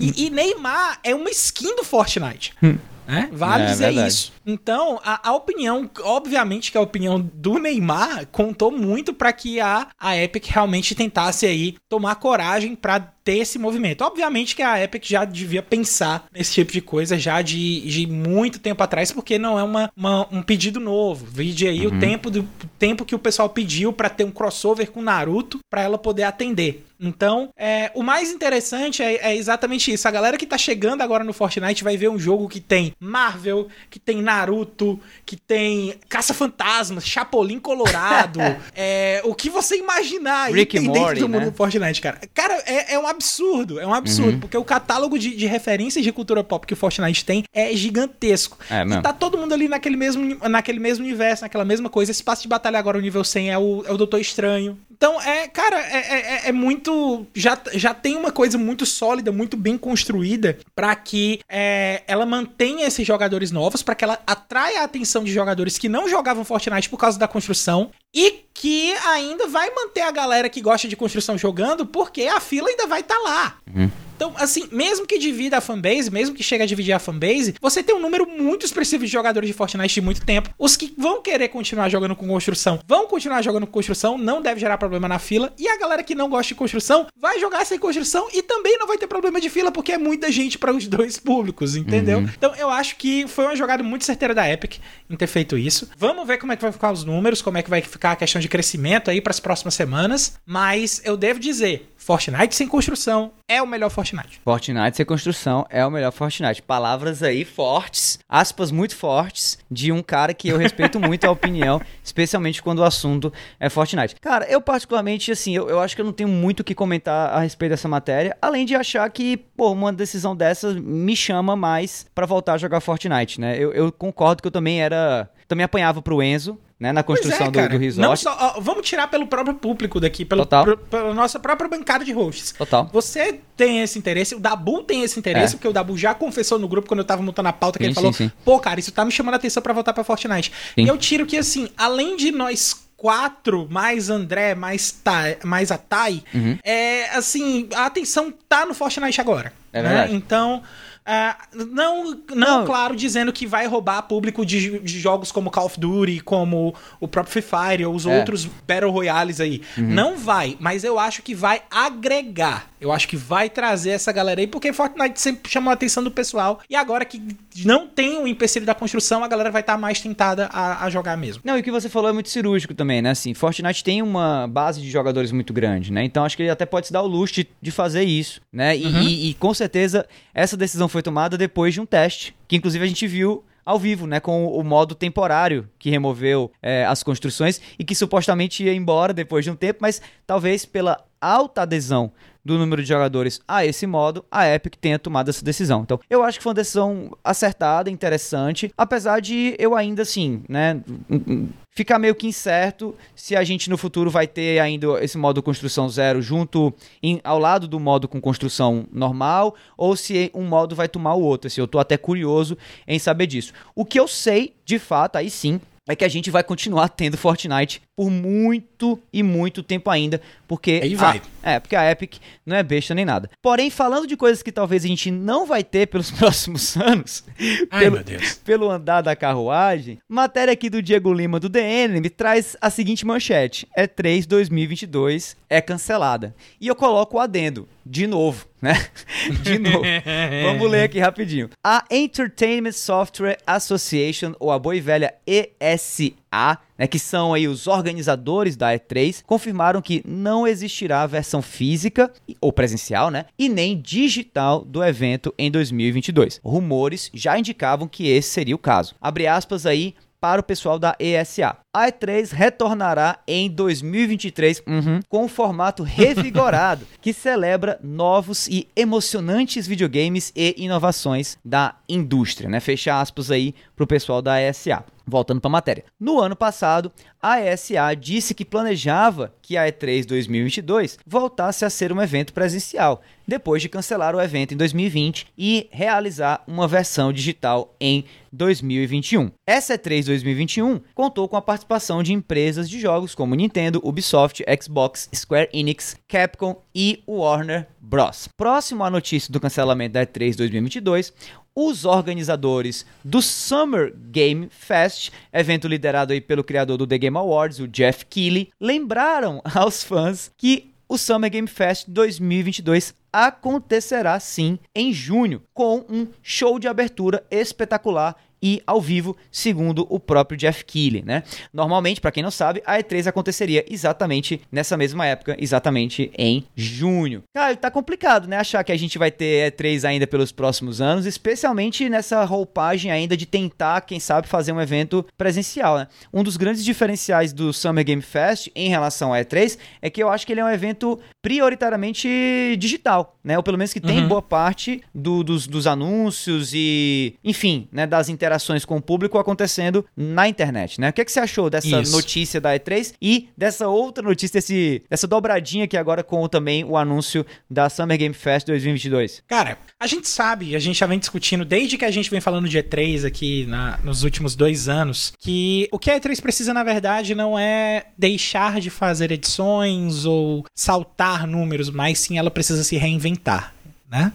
Speaker 2: e, e, Neymar é uma skin do Fortnite. Né? Vale é, dizer verdade. isso. Então, a, a, opinião, obviamente que a opinião do Neymar contou muito para que a, a Epic realmente tentasse aí tomar coragem para ter esse movimento. Obviamente que a Epic já devia pensar nesse tipo de coisa já de, de muito tempo atrás, porque não é uma, uma um pedido novo. Vide aí uhum. o tempo do tempo que o pessoal pediu para ter um crossover com Naruto para ela poder atender. Então, é, o mais interessante é, é, exatamente isso. A galera que tá chegando agora no Fortnite vai ver um jogo que tem Marvel, que tem Naruto, que tem Caça-Fantasmas, Chapolin Colorado, é, o que você imaginar
Speaker 1: Rick tem
Speaker 2: dentro
Speaker 1: Morty,
Speaker 2: do mundo
Speaker 1: né?
Speaker 2: do Fortnite, cara. Cara, é, é um absurdo, é um absurdo, uhum. porque o catálogo de, de, referências de cultura pop que o Fortnite tem é gigantesco. É, e tá todo mundo ali naquele mesmo, naquele mesmo universo, naquela mesma coisa. Esse passo de batalha agora, o nível 100, é o, é o Doutor Estranho. Então, é, cara, é, é, é, muito. Já, já tem uma coisa muito sólida, muito bem construída para que é, ela mantenha esses jogadores novos, para que ela atraia a atenção de jogadores que não jogavam Fortnite por causa da construção e que ainda vai manter a galera que gosta de construção jogando, porque a fila ainda vai estar tá lá. Uhum. Então, assim, mesmo que divida a fanbase, mesmo que chegue a dividir a fanbase, você tem um número muito expressivo de jogadores de Fortnite de muito tempo. Os que vão querer continuar jogando com construção vão continuar jogando com construção, não deve gerar problema na fila. E a galera que não gosta de construção vai jogar sem construção e também não vai ter problema de fila, porque é muita gente para os dois públicos, entendeu? Uhum. Então, eu acho que foi uma jogada muito certeira da Epic em ter feito isso. Vamos ver como é que vai ficar os números, como é que vai ficar a questão de crescimento aí para as próximas semanas. Mas eu devo dizer, Fortnite sem construção é o melhor Fortnite.
Speaker 1: Fortnite sem construção é o melhor Fortnite. Palavras aí fortes, aspas muito fortes, de um cara que eu respeito muito a opinião, especialmente quando o assunto é Fortnite. Cara, eu particularmente, assim, eu, eu acho que eu não tenho muito o que comentar a respeito dessa matéria, além de achar que, pô, uma decisão dessa me chama mais para voltar a jogar Fortnite, né? Eu, eu concordo que eu também era. Também apanhava pro Enzo, né, na construção é, do, do, resort. Não
Speaker 2: só, ó, vamos tirar pelo próprio público daqui, pelo, Total. pela nossa própria bancada de hosts.
Speaker 1: Total.
Speaker 2: Você tem esse interesse, o Dabu tem esse interesse, é. porque o Dabu já confessou no grupo quando eu tava montando a pauta que sim, ele falou: sim, sim. pô, cara, isso tá me chamando a atenção para voltar pra Fortnite. E eu tiro que, assim, além de nós quatro, mais André, mais, ta, mais a Thay, uhum. é assim, a atenção tá no Fortnite agora. É né? Então. Uh, não, não, não, claro, dizendo que vai roubar público de, de, jogos como Call of Duty, como o próprio Free Fire ou os é. outros Battle Royales aí. Uhum. Não vai, mas eu acho que vai agregar. Eu acho que vai trazer essa galera aí, porque Fortnite sempre chamou a atenção do pessoal. E agora que não tem o empecilho da construção, a galera vai estar tá mais tentada a, a, jogar mesmo.
Speaker 1: Não, e o que você falou é muito cirúrgico também, né? Assim, Fortnite tem uma base de jogadores muito grande, né? Então acho que ele até pode se dar o luxo de, de fazer isso, né? E, uhum. e, e com certeza essa decisão foi tomada depois de um teste, que inclusive a gente viu ao vivo, né? Com o modo temporário que removeu é, as construções e que supostamente ia embora depois de um tempo, mas talvez pela alta adesão do número de jogadores a esse modo, a Epic tenha tomado essa decisão. Então, eu acho que foi uma decisão acertada, interessante, apesar de eu ainda assim, né, ficar meio que incerto se a gente no futuro vai ter ainda esse modo construção zero junto em, ao lado do modo com construção normal ou se um modo vai tomar o outro. Assim, eu tô até curioso em saber disso. O que eu sei, de fato, aí sim, é que a gente vai continuar tendo Fortnite por muito e muito tempo ainda, porque
Speaker 2: Aí vai.
Speaker 1: A, é, porque a Epic não é besta nem nada. Porém, falando de coisas que talvez a gente não vai ter pelos próximos anos,
Speaker 2: Ai,
Speaker 1: pelo,
Speaker 2: meu Deus.
Speaker 1: pelo andar da carruagem, matéria aqui do Diego Lima do DN me traz a seguinte manchete: é 3 2022 é cancelada. E eu coloco o adendo de novo, né? De novo. Vamos ler aqui rapidinho. A Entertainment Software Association, ou a boa e velha ESA, né, que são aí os organizadores da E3, confirmaram que não existirá a versão física ou presencial, né, e nem digital do evento em 2022. Rumores já indicavam que esse seria o caso. Abre aspas aí para o pessoal da ESA. A E3 retornará em 2023 uhum, com um formato revigorado que celebra novos e emocionantes videogames e inovações da indústria, né? Fecha aspas aí para o pessoal da ESA. Voltando para a matéria. No ano passado, a ESA disse que planejava que a E3 2022 voltasse a ser um evento presencial, depois de cancelar o evento em 2020 e realizar uma versão digital em 2021. Essa E3 2021 contou com a participação de empresas de jogos como Nintendo, Ubisoft, Xbox, Square Enix, Capcom e Warner Bros. Próximo à notícia do cancelamento da E3 2022, os organizadores do Summer Game Fest, evento liderado aí pelo criador do The Game Awards, o Jeff Keighley, lembraram aos fãs que o Summer Game Fest 2022 acontecerá sim em junho, com um show de abertura espetacular e ao vivo, segundo o próprio Jeff Keighley, né? Normalmente, para quem não sabe, a E3 aconteceria exatamente nessa mesma época, exatamente em junho. Cara, tá complicado, né? Achar que a gente vai ter E3 ainda pelos próximos anos, especialmente nessa roupagem ainda de tentar, quem sabe, fazer um evento presencial, né? Um dos grandes diferenciais do Summer Game Fest em relação à E3 é que eu acho que ele é um evento prioritariamente digital, né? Ou pelo menos que tem
Speaker 2: Uhum.
Speaker 1: boa parte do- dos, dos anúncios e, enfim, né, das interações com o público acontecendo na internet, né? O que, é que você achou dessa
Speaker 2: Isso.
Speaker 1: notícia da E3 e dessa outra notícia, desse, dessa dobradinha aqui agora com também o anúncio da Summer Game Fest 2022?
Speaker 2: Cara, a gente sabe, a gente já vem discutindo desde que a gente vem falando de E3 aqui na- nos últimos dois anos, que o que a E3 precisa, na verdade, não é deixar de fazer edições ou saltar números, mas sim ela precisa se reinventar. Né?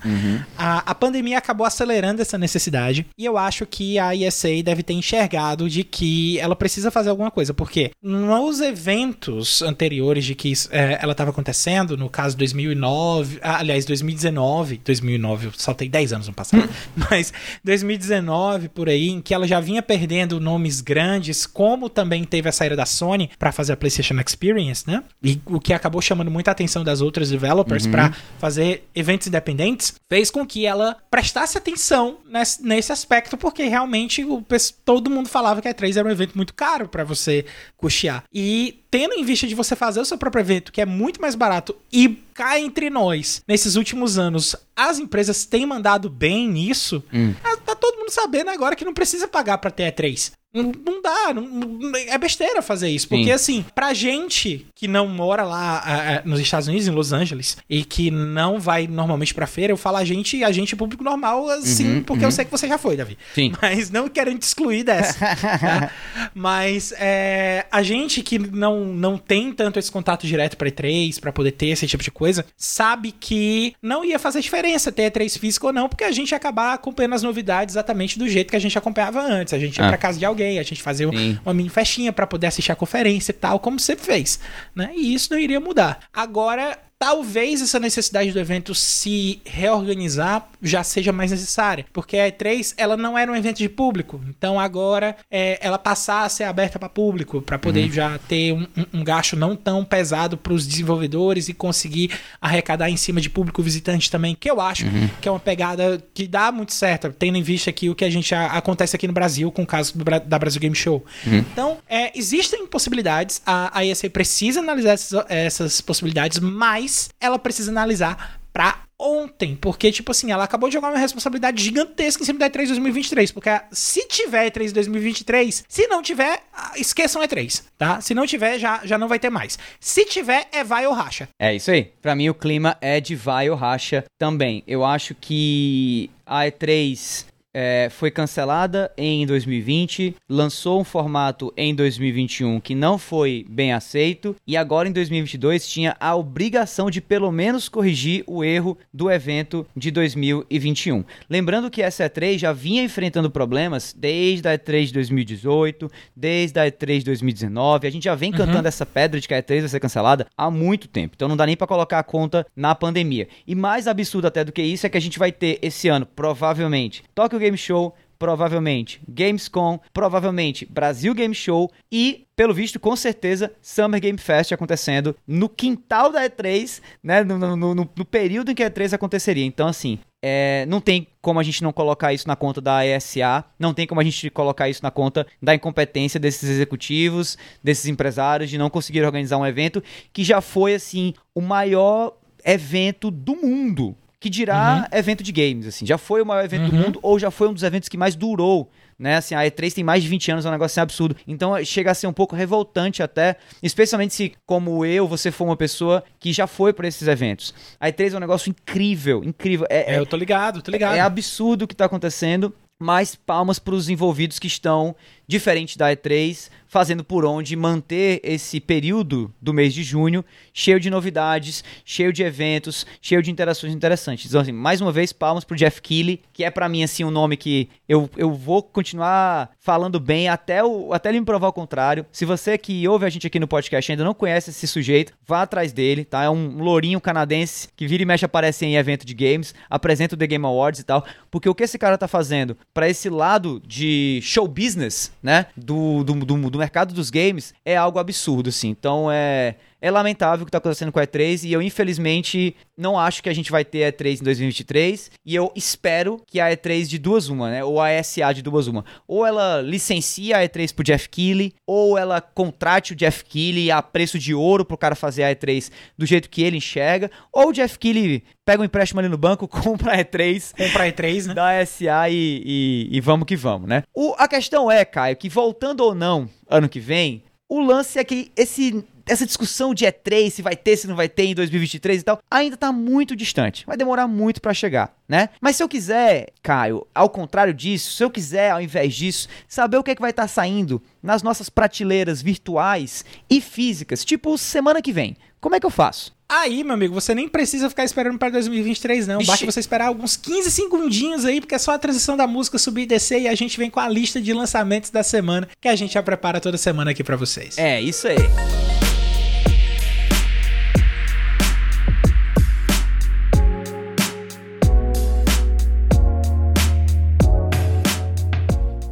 Speaker 2: A, a pandemia acabou acelerando essa necessidade e eu acho que a ESA deve ter enxergado de que ela precisa fazer alguma coisa, porque nos eventos anteriores de que é, ela estava acontecendo, no caso 2009, ah, aliás 2019, 2009 eu saltei 10 anos no passado, mas 2019 por aí, em que ela já vinha perdendo nomes grandes, como também teve a saída da Sony para fazer a PlayStation Experience, né? E o que acabou chamando muita atenção das outras developers para fazer eventos independentes, fez com que ela prestasse atenção nesse, nesse aspecto, porque realmente o, todo mundo falava que a E3 era um evento muito caro para você custear. E tendo em vista de você fazer o seu próprio evento, que é muito mais barato, e cá entre nós, nesses últimos anos, as empresas têm mandado bem nisso, ah, tá todo mundo sabendo agora que não precisa pagar pra ter E3. Não, não dá, não- é besteira fazer isso. Porque,
Speaker 1: Sim.
Speaker 2: assim, pra gente que não mora lá ah, ah, nos Estados Unidos, em Los Angeles, e que não vai normalmente pra feira, eu falo a gente, a gente é público normal, assim,
Speaker 1: Uhum,
Speaker 2: porque eu sei que você já foi, Davi.
Speaker 1: Sim.
Speaker 2: Mas não querendo te excluir dessa. tá? Mas é, a gente que não, não tem tanto esse contato direto pra E3, pra poder ter esse tipo de coisa, sabe que não ia fazer diferença ter E3 físico ou não, porque a gente ia acabar acompanhando as novidades exatamente do jeito que a gente acompanhava antes. A gente ia
Speaker 1: Ah.
Speaker 2: pra casa de alguém, a gente fazia
Speaker 1: Sim.
Speaker 2: uma mini festinha pra poder assistir a conferência e tal, como sempre fez. Né? E isso não iria mudar. Agora. Talvez essa necessidade do evento se reorganizar já seja mais necessária, porque a E3 ela não era um evento de público, então agora é, ela passar a ser aberta para público, para poder já ter um, um- um gasto não tão pesado para os desenvolvedores e conseguir arrecadar em cima de público visitante também, que eu acho que é uma pegada que dá muito certo, tendo em vista aqui o que a gente a- acontece aqui no Brasil com o caso do da Brasil Game Show. Então, é, existem possibilidades, a, a ESA precisa analisar essas, essas possibilidades, mas mas ela precisa analisar pra ontem, porque, tipo assim, ela acabou de jogar uma responsabilidade gigantesca em cima da E3 2023, porque se tiver E3 2023, se não tiver, ah, esqueçam E3, tá? Se não tiver, já, já não vai ter mais. Se tiver, é vai ou racha.
Speaker 1: É isso aí. Pra mim, o clima é de vai ou racha também. Eu acho que a E3 é, foi cancelada em 2020, lançou um formato em 2021 que não foi bem aceito e agora em 2022 tinha a obrigação de pelo menos corrigir o erro do evento de 2021. Lembrando que essa E3 já vinha enfrentando problemas desde a E3 de 2018, desde a E3 de 2019, a gente já vem cantando uhum. essa pedra de que a E3 vai ser cancelada há muito tempo, então não dá nem para colocar a conta na pandemia. E mais absurdo até do que isso é que a gente vai ter esse ano, provavelmente, Game Show, provavelmente Gamescom, provavelmente Brasil Game Show e, pelo visto, com certeza, Summer Game Fest acontecendo no quintal da E3, né? No, no, no, no período em que a E3 aconteceria. Então, assim, é, não tem como a gente não colocar isso na conta da ESA, não tem como a gente colocar isso na conta da incompetência desses executivos, desses empresários, de não conseguir organizar um evento que já foi, assim, o maior evento do mundo que dirá uhum. evento de games, assim. Já foi o maior evento uhum. do mundo ou já foi um dos eventos que mais durou, né? Assim, a E3 tem mais de 20 anos, é um negócio assim, absurdo. Então chega a ser um pouco revoltante até, especialmente se, como eu, você for uma pessoa que já foi para esses eventos. A E3 é um negócio incrível, incrível.
Speaker 2: É, é eu tô ligado, tô ligado.
Speaker 1: É, é absurdo o que tá acontecendo, mas palmas para os envolvidos que estão diferente da E3, fazendo por onde manter esse período do mês de junho cheio de novidades, cheio de eventos, cheio de interações interessantes. Então, assim, mais uma vez, palmas pro Jeff Keighley, que é para mim, assim, um nome que eu, eu vou continuar falando bem até, o, até ele me provar o contrário. Se você que ouve a gente aqui no podcast ainda não conhece esse sujeito, vá atrás dele, tá? É um lourinho canadense que vira e mexe aparece em evento de games, apresenta o The Game Awards e tal, porque o que esse cara tá fazendo para esse lado de show business, né, do, do, do, do mercado dos games é algo absurdo, assim. Então é é lamentável o que está acontecendo com a E3 e eu, infelizmente, não acho que a gente vai ter a E3 em 2023. E eu espero que a E3 de duas uma, né? Ou a SA de duas uma. Ou ela licencia a E3 pro Jeff Keighley, ou ela contrate o Jeff Keighley a preço de ouro pro cara fazer a E3 do jeito que ele enxerga. Ou o Jeff Keighley pega um empréstimo ali no banco, compra a E3.
Speaker 2: Compra a E3, né?
Speaker 1: Da SA e, e, e vamos que vamos, né? O, a questão é, Caio, que voltando ou não ano que vem, o lance é que esse essa discussão de E3, se vai ter, se não vai ter em 2023 e tal, ainda tá muito distante. Vai demorar muito para chegar, né? Mas se eu quiser, Caio, ao contrário disso, se eu quiser, ao invés disso, saber o que é que vai estar tá saindo nas nossas prateleiras virtuais e físicas, tipo semana que vem, como é que eu faço?
Speaker 2: Aí, meu amigo, você nem precisa ficar esperando para 2023, não. Basta você esperar alguns 15 segundinhos aí, porque é só a transição da música subir e descer e a gente vem com a lista de lançamentos da semana que a gente já prepara toda semana aqui para vocês.
Speaker 1: É, isso aí.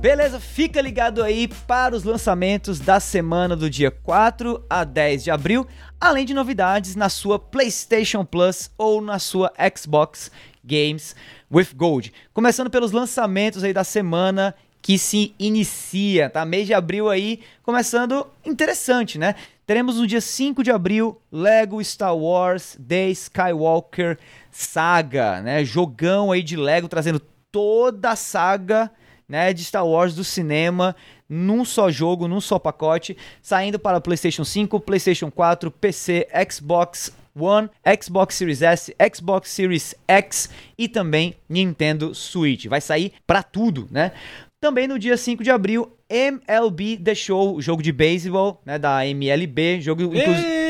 Speaker 1: Beleza, fica ligado aí para os lançamentos da semana do dia 4 a 10 de abril, além de novidades na sua PlayStation Plus ou na sua Xbox Games with Gold. Começando pelos lançamentos aí da semana que se inicia, tá? Mês de abril aí, começando interessante, né? Teremos no dia 5 de abril Lego Star Wars The Skywalker Saga, né? Jogão aí de Lego trazendo toda a saga né, de Star Wars do cinema num só jogo, num só pacote, saindo para PlayStation 5, PlayStation 4, PC, Xbox One, Xbox Series S, Xbox Series X e também Nintendo Switch. Vai sair para tudo, né? Também no dia 5 de abril, MLB The Show, jogo de beisebol, né, da MLB, jogo inclusive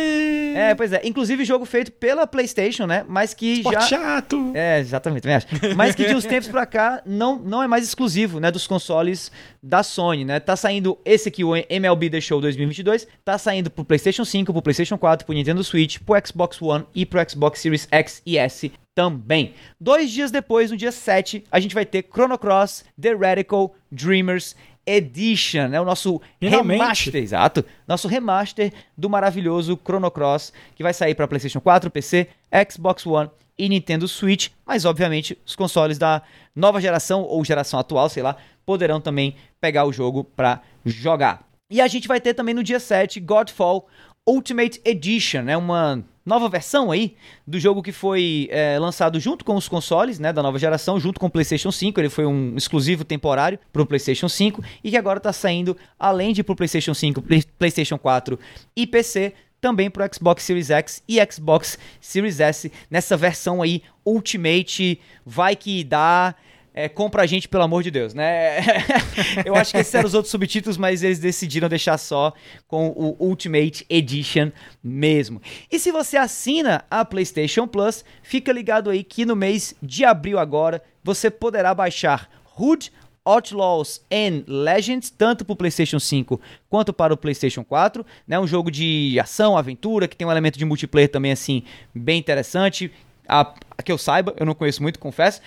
Speaker 1: é, pois é. Inclusive jogo feito pela PlayStation, né? Mas que já.
Speaker 2: chato!
Speaker 1: É, exatamente, também acho. Mas que de uns tempos pra cá não, não é mais exclusivo, né? Dos consoles da Sony, né? Tá saindo esse aqui, o MLB The Show 2022. Tá saindo pro PlayStation 5, pro PlayStation 4, pro Nintendo Switch, pro Xbox One e pro Xbox Series X e S também. Dois dias depois, no dia 7, a gente vai ter Chrono Cross The Radical Dreamers Edition, né? O nosso
Speaker 2: Finalmente.
Speaker 1: remaster, exato, nosso remaster do maravilhoso Chrono Cross, que vai sair para PlayStation 4, PC, Xbox One e Nintendo Switch, mas obviamente os consoles da nova geração ou geração atual, sei lá, poderão também pegar o jogo para jogar. E a gente vai ter também no dia 7 Godfall Ultimate Edition, né? Uma nova versão aí do jogo que foi é, lançado junto com os consoles, né, da nova geração, junto com o PlayStation 5. Ele foi um exclusivo temporário para o PlayStation 5 e que agora está saindo além de para o PlayStation 5, PlayStation 4 e PC, também para o Xbox Series X e Xbox Series S nessa versão aí Ultimate, vai que dá é, compra a gente, pelo amor de Deus, né? eu acho que esses eram os outros subtítulos, mas eles decidiram deixar só com o Ultimate Edition mesmo. E se você assina a PlayStation Plus, fica ligado aí que no mês de abril agora você poderá baixar Hood, Outlaws and Legends, tanto para o PlayStation 5 quanto para o PlayStation 4, né? Um jogo de ação, aventura, que tem um elemento de multiplayer também assim bem interessante. A, a que eu saiba, eu não conheço muito, confesso.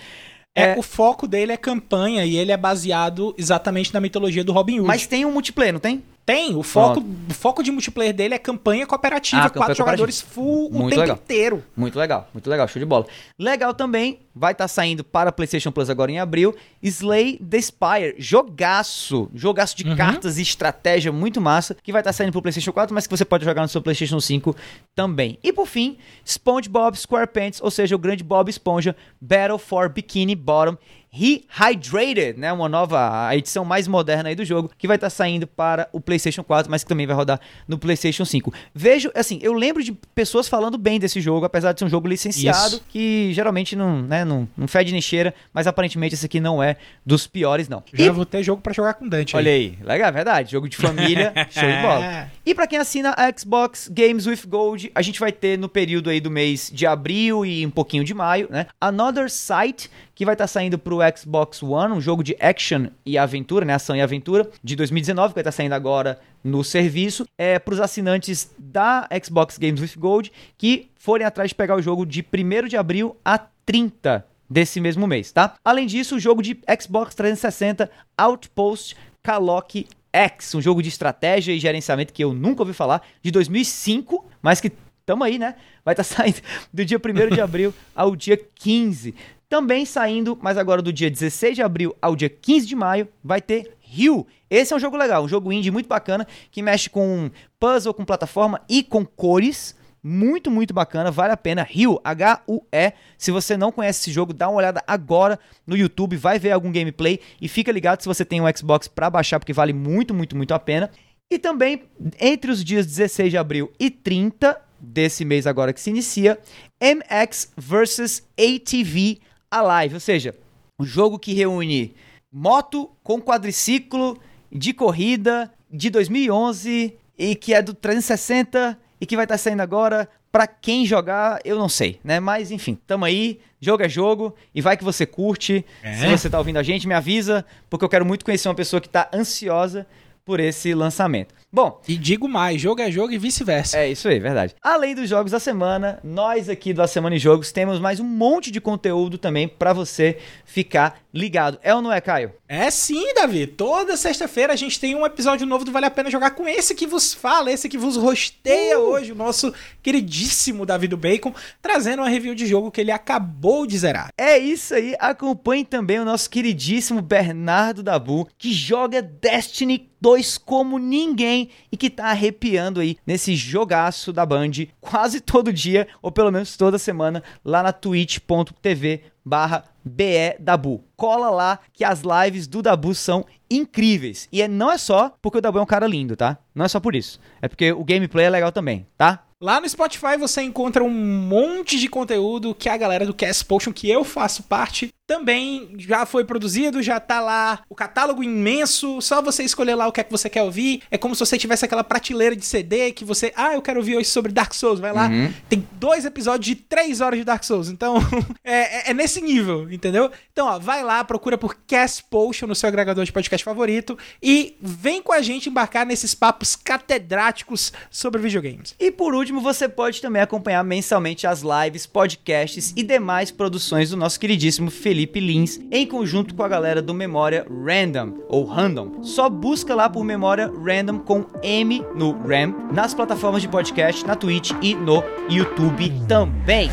Speaker 2: É, é, o foco dele é campanha e ele é baseado exatamente na mitologia do Robin Hood.
Speaker 1: Mas tem um multiplayer, não tem?
Speaker 2: Tem, o foco, o foco de multiplayer dele é campanha cooperativa, ah, quatro jogadores full muito o tempo
Speaker 1: legal.
Speaker 2: inteiro.
Speaker 1: Muito legal, muito legal, show de bola. Legal também, vai estar tá saindo para PlayStation Plus agora em abril, Slay the Spire, jogaço, jogaço de uhum. cartas e estratégia muito massa, que vai estar tá saindo para PlayStation 4, mas que você pode jogar no seu PlayStation 5 também. E por fim, SpongeBob SquarePants, ou seja, o grande Bob Esponja Battle for Bikini Bottom Rehydrated, né? Uma nova a edição mais moderna aí do jogo, que vai estar tá saindo para o PlayStation 4, mas que também vai rodar no PlayStation 5. Vejo, assim, eu lembro de pessoas falando bem desse jogo, apesar de ser um jogo licenciado, Isso. que geralmente não, né, não, não fede nem cheira, mas aparentemente esse aqui não é dos piores, não.
Speaker 2: Já e... vou ter jogo para jogar com Dante.
Speaker 1: Olha aí, aí legal, é verdade. Jogo de família, show de bola. E para quem assina a Xbox Games with Gold, a gente vai ter no período aí do mês de abril e um pouquinho de maio, né? Another Sight, que vai estar tá saindo para o Xbox One, um jogo de action e aventura, né, ação e aventura, de 2019, que vai estar tá saindo agora no serviço, é para os assinantes da Xbox Games with Gold que forem atrás de pegar o jogo de 1 de abril a 30 desse mesmo mês, tá? Além disso, o jogo de Xbox 360 Outpost Kalok X, um jogo de estratégia e gerenciamento que eu nunca ouvi falar, de 2005, mas que tamo aí, né? Vai estar tá saindo do dia 1 de abril ao dia 15. Também saindo, mas agora do dia 16 de abril ao dia 15 de maio, vai ter Rio. Esse é um jogo legal, um jogo indie muito bacana, que mexe com puzzle, com plataforma e com cores. Muito, muito bacana, vale a pena. Rio, H-U-E. Se você não conhece esse jogo, dá uma olhada agora no YouTube, vai ver algum gameplay e fica ligado se você tem um Xbox para baixar, porque vale muito, muito, muito a pena. E também, entre os dias 16 de abril e 30 desse mês agora que se inicia, MX vs ATV a live, ou seja, um jogo que reúne moto com quadriciclo de corrida de 2011 e que é do 360 e que vai estar tá saindo agora. Para quem jogar, eu não sei, né? Mas enfim, tamo aí, jogo é jogo e vai que você curte. É? Se você tá ouvindo a gente, me avisa, porque eu quero muito conhecer uma pessoa que tá ansiosa por esse lançamento. Bom.
Speaker 2: E digo mais, jogo é jogo e vice-versa.
Speaker 1: É isso aí, verdade. Além dos jogos da semana, nós aqui do A Semana em Jogos temos mais um monte de conteúdo também para você ficar ligado. É ou não é, Caio?
Speaker 2: É sim, Davi. Toda sexta-feira a gente tem um episódio novo do Vale a Pena Jogar com esse que vos fala, esse que vos rosteia uh! hoje, o nosso queridíssimo Davi do Bacon, trazendo uma review de jogo que ele acabou de zerar.
Speaker 1: É isso aí. Acompanhe também o nosso queridíssimo Bernardo Dabu, que joga Destiny 2 como ninguém e que tá arrepiando aí nesse jogaço da Band quase todo dia, ou pelo menos toda semana, lá na twitch.tv barra BE Dabu. Cola lá que as lives do Dabu são incríveis. E é, não é só porque o Dabu é um cara lindo, tá? Não é só por isso. É porque o gameplay é legal também, tá?
Speaker 2: Lá no Spotify você encontra um monte de conteúdo que a galera do Cast Potion, que eu faço parte, também já foi produzido, já tá lá o catálogo imenso, só você escolher lá o que é que você quer ouvir. É como se você tivesse aquela prateleira de CD que você, ah, eu quero ouvir hoje sobre Dark Souls, vai lá. Uhum. Tem dois episódios de três horas de Dark Souls, então é, é, é, nesse nível, entendeu? Então, ó, vai lá, procura por Cast Potion no seu agregador de podcast favorito e vem com a gente embarcar nesses papos catedráticos sobre videogames.
Speaker 1: E por último, você pode também acompanhar mensalmente as lives, podcasts e demais produções do nosso queridíssimo Felipe Felipe Lins, em conjunto com a galera do Memória Random, ou Random. Só busca lá por Memória Random com M no RAM, nas plataformas de podcast, na Twitch e no YouTube também.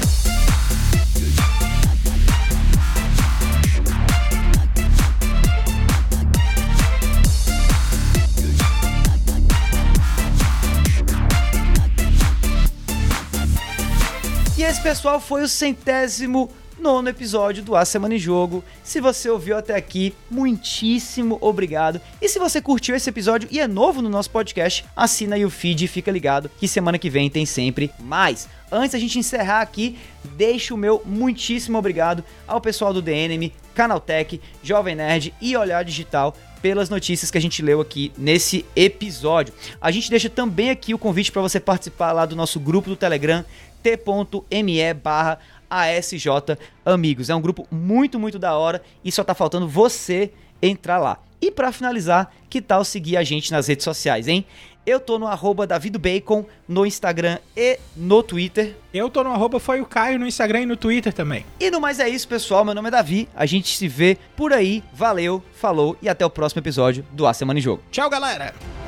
Speaker 1: Esse pessoal foi o centésimo nono episódio do A Semana em Jogo. Se você ouviu até aqui, muitíssimo obrigado. E se você curtiu esse episódio e é novo no nosso podcast, assina aí o feed e fica ligado que semana que vem tem sempre mais. Antes da gente encerrar aqui, deixo o meu muitíssimo obrigado ao pessoal do DNM, Canaltech, Jovem Nerd e Olhar Digital pelas notícias que a gente leu aqui nesse episódio. A gente deixa também aqui o convite para você participar lá do nosso grupo do Telegram, t.me barra ASJ Amigos. É um grupo muito, muito da hora e só tá faltando você entrar lá. E para finalizar, que tal seguir a gente nas redes sociais, hein? Eu tô no arroba DavidoBacon no Instagram e no Twitter.
Speaker 2: Eu tô no arroba foi o Caio no Instagram e no Twitter também.
Speaker 1: E no mais é isso, pessoal. Meu nome é Davi. A gente se vê por aí. Valeu, falou e até o próximo episódio do A Semana em Jogo.
Speaker 2: Tchau, galera!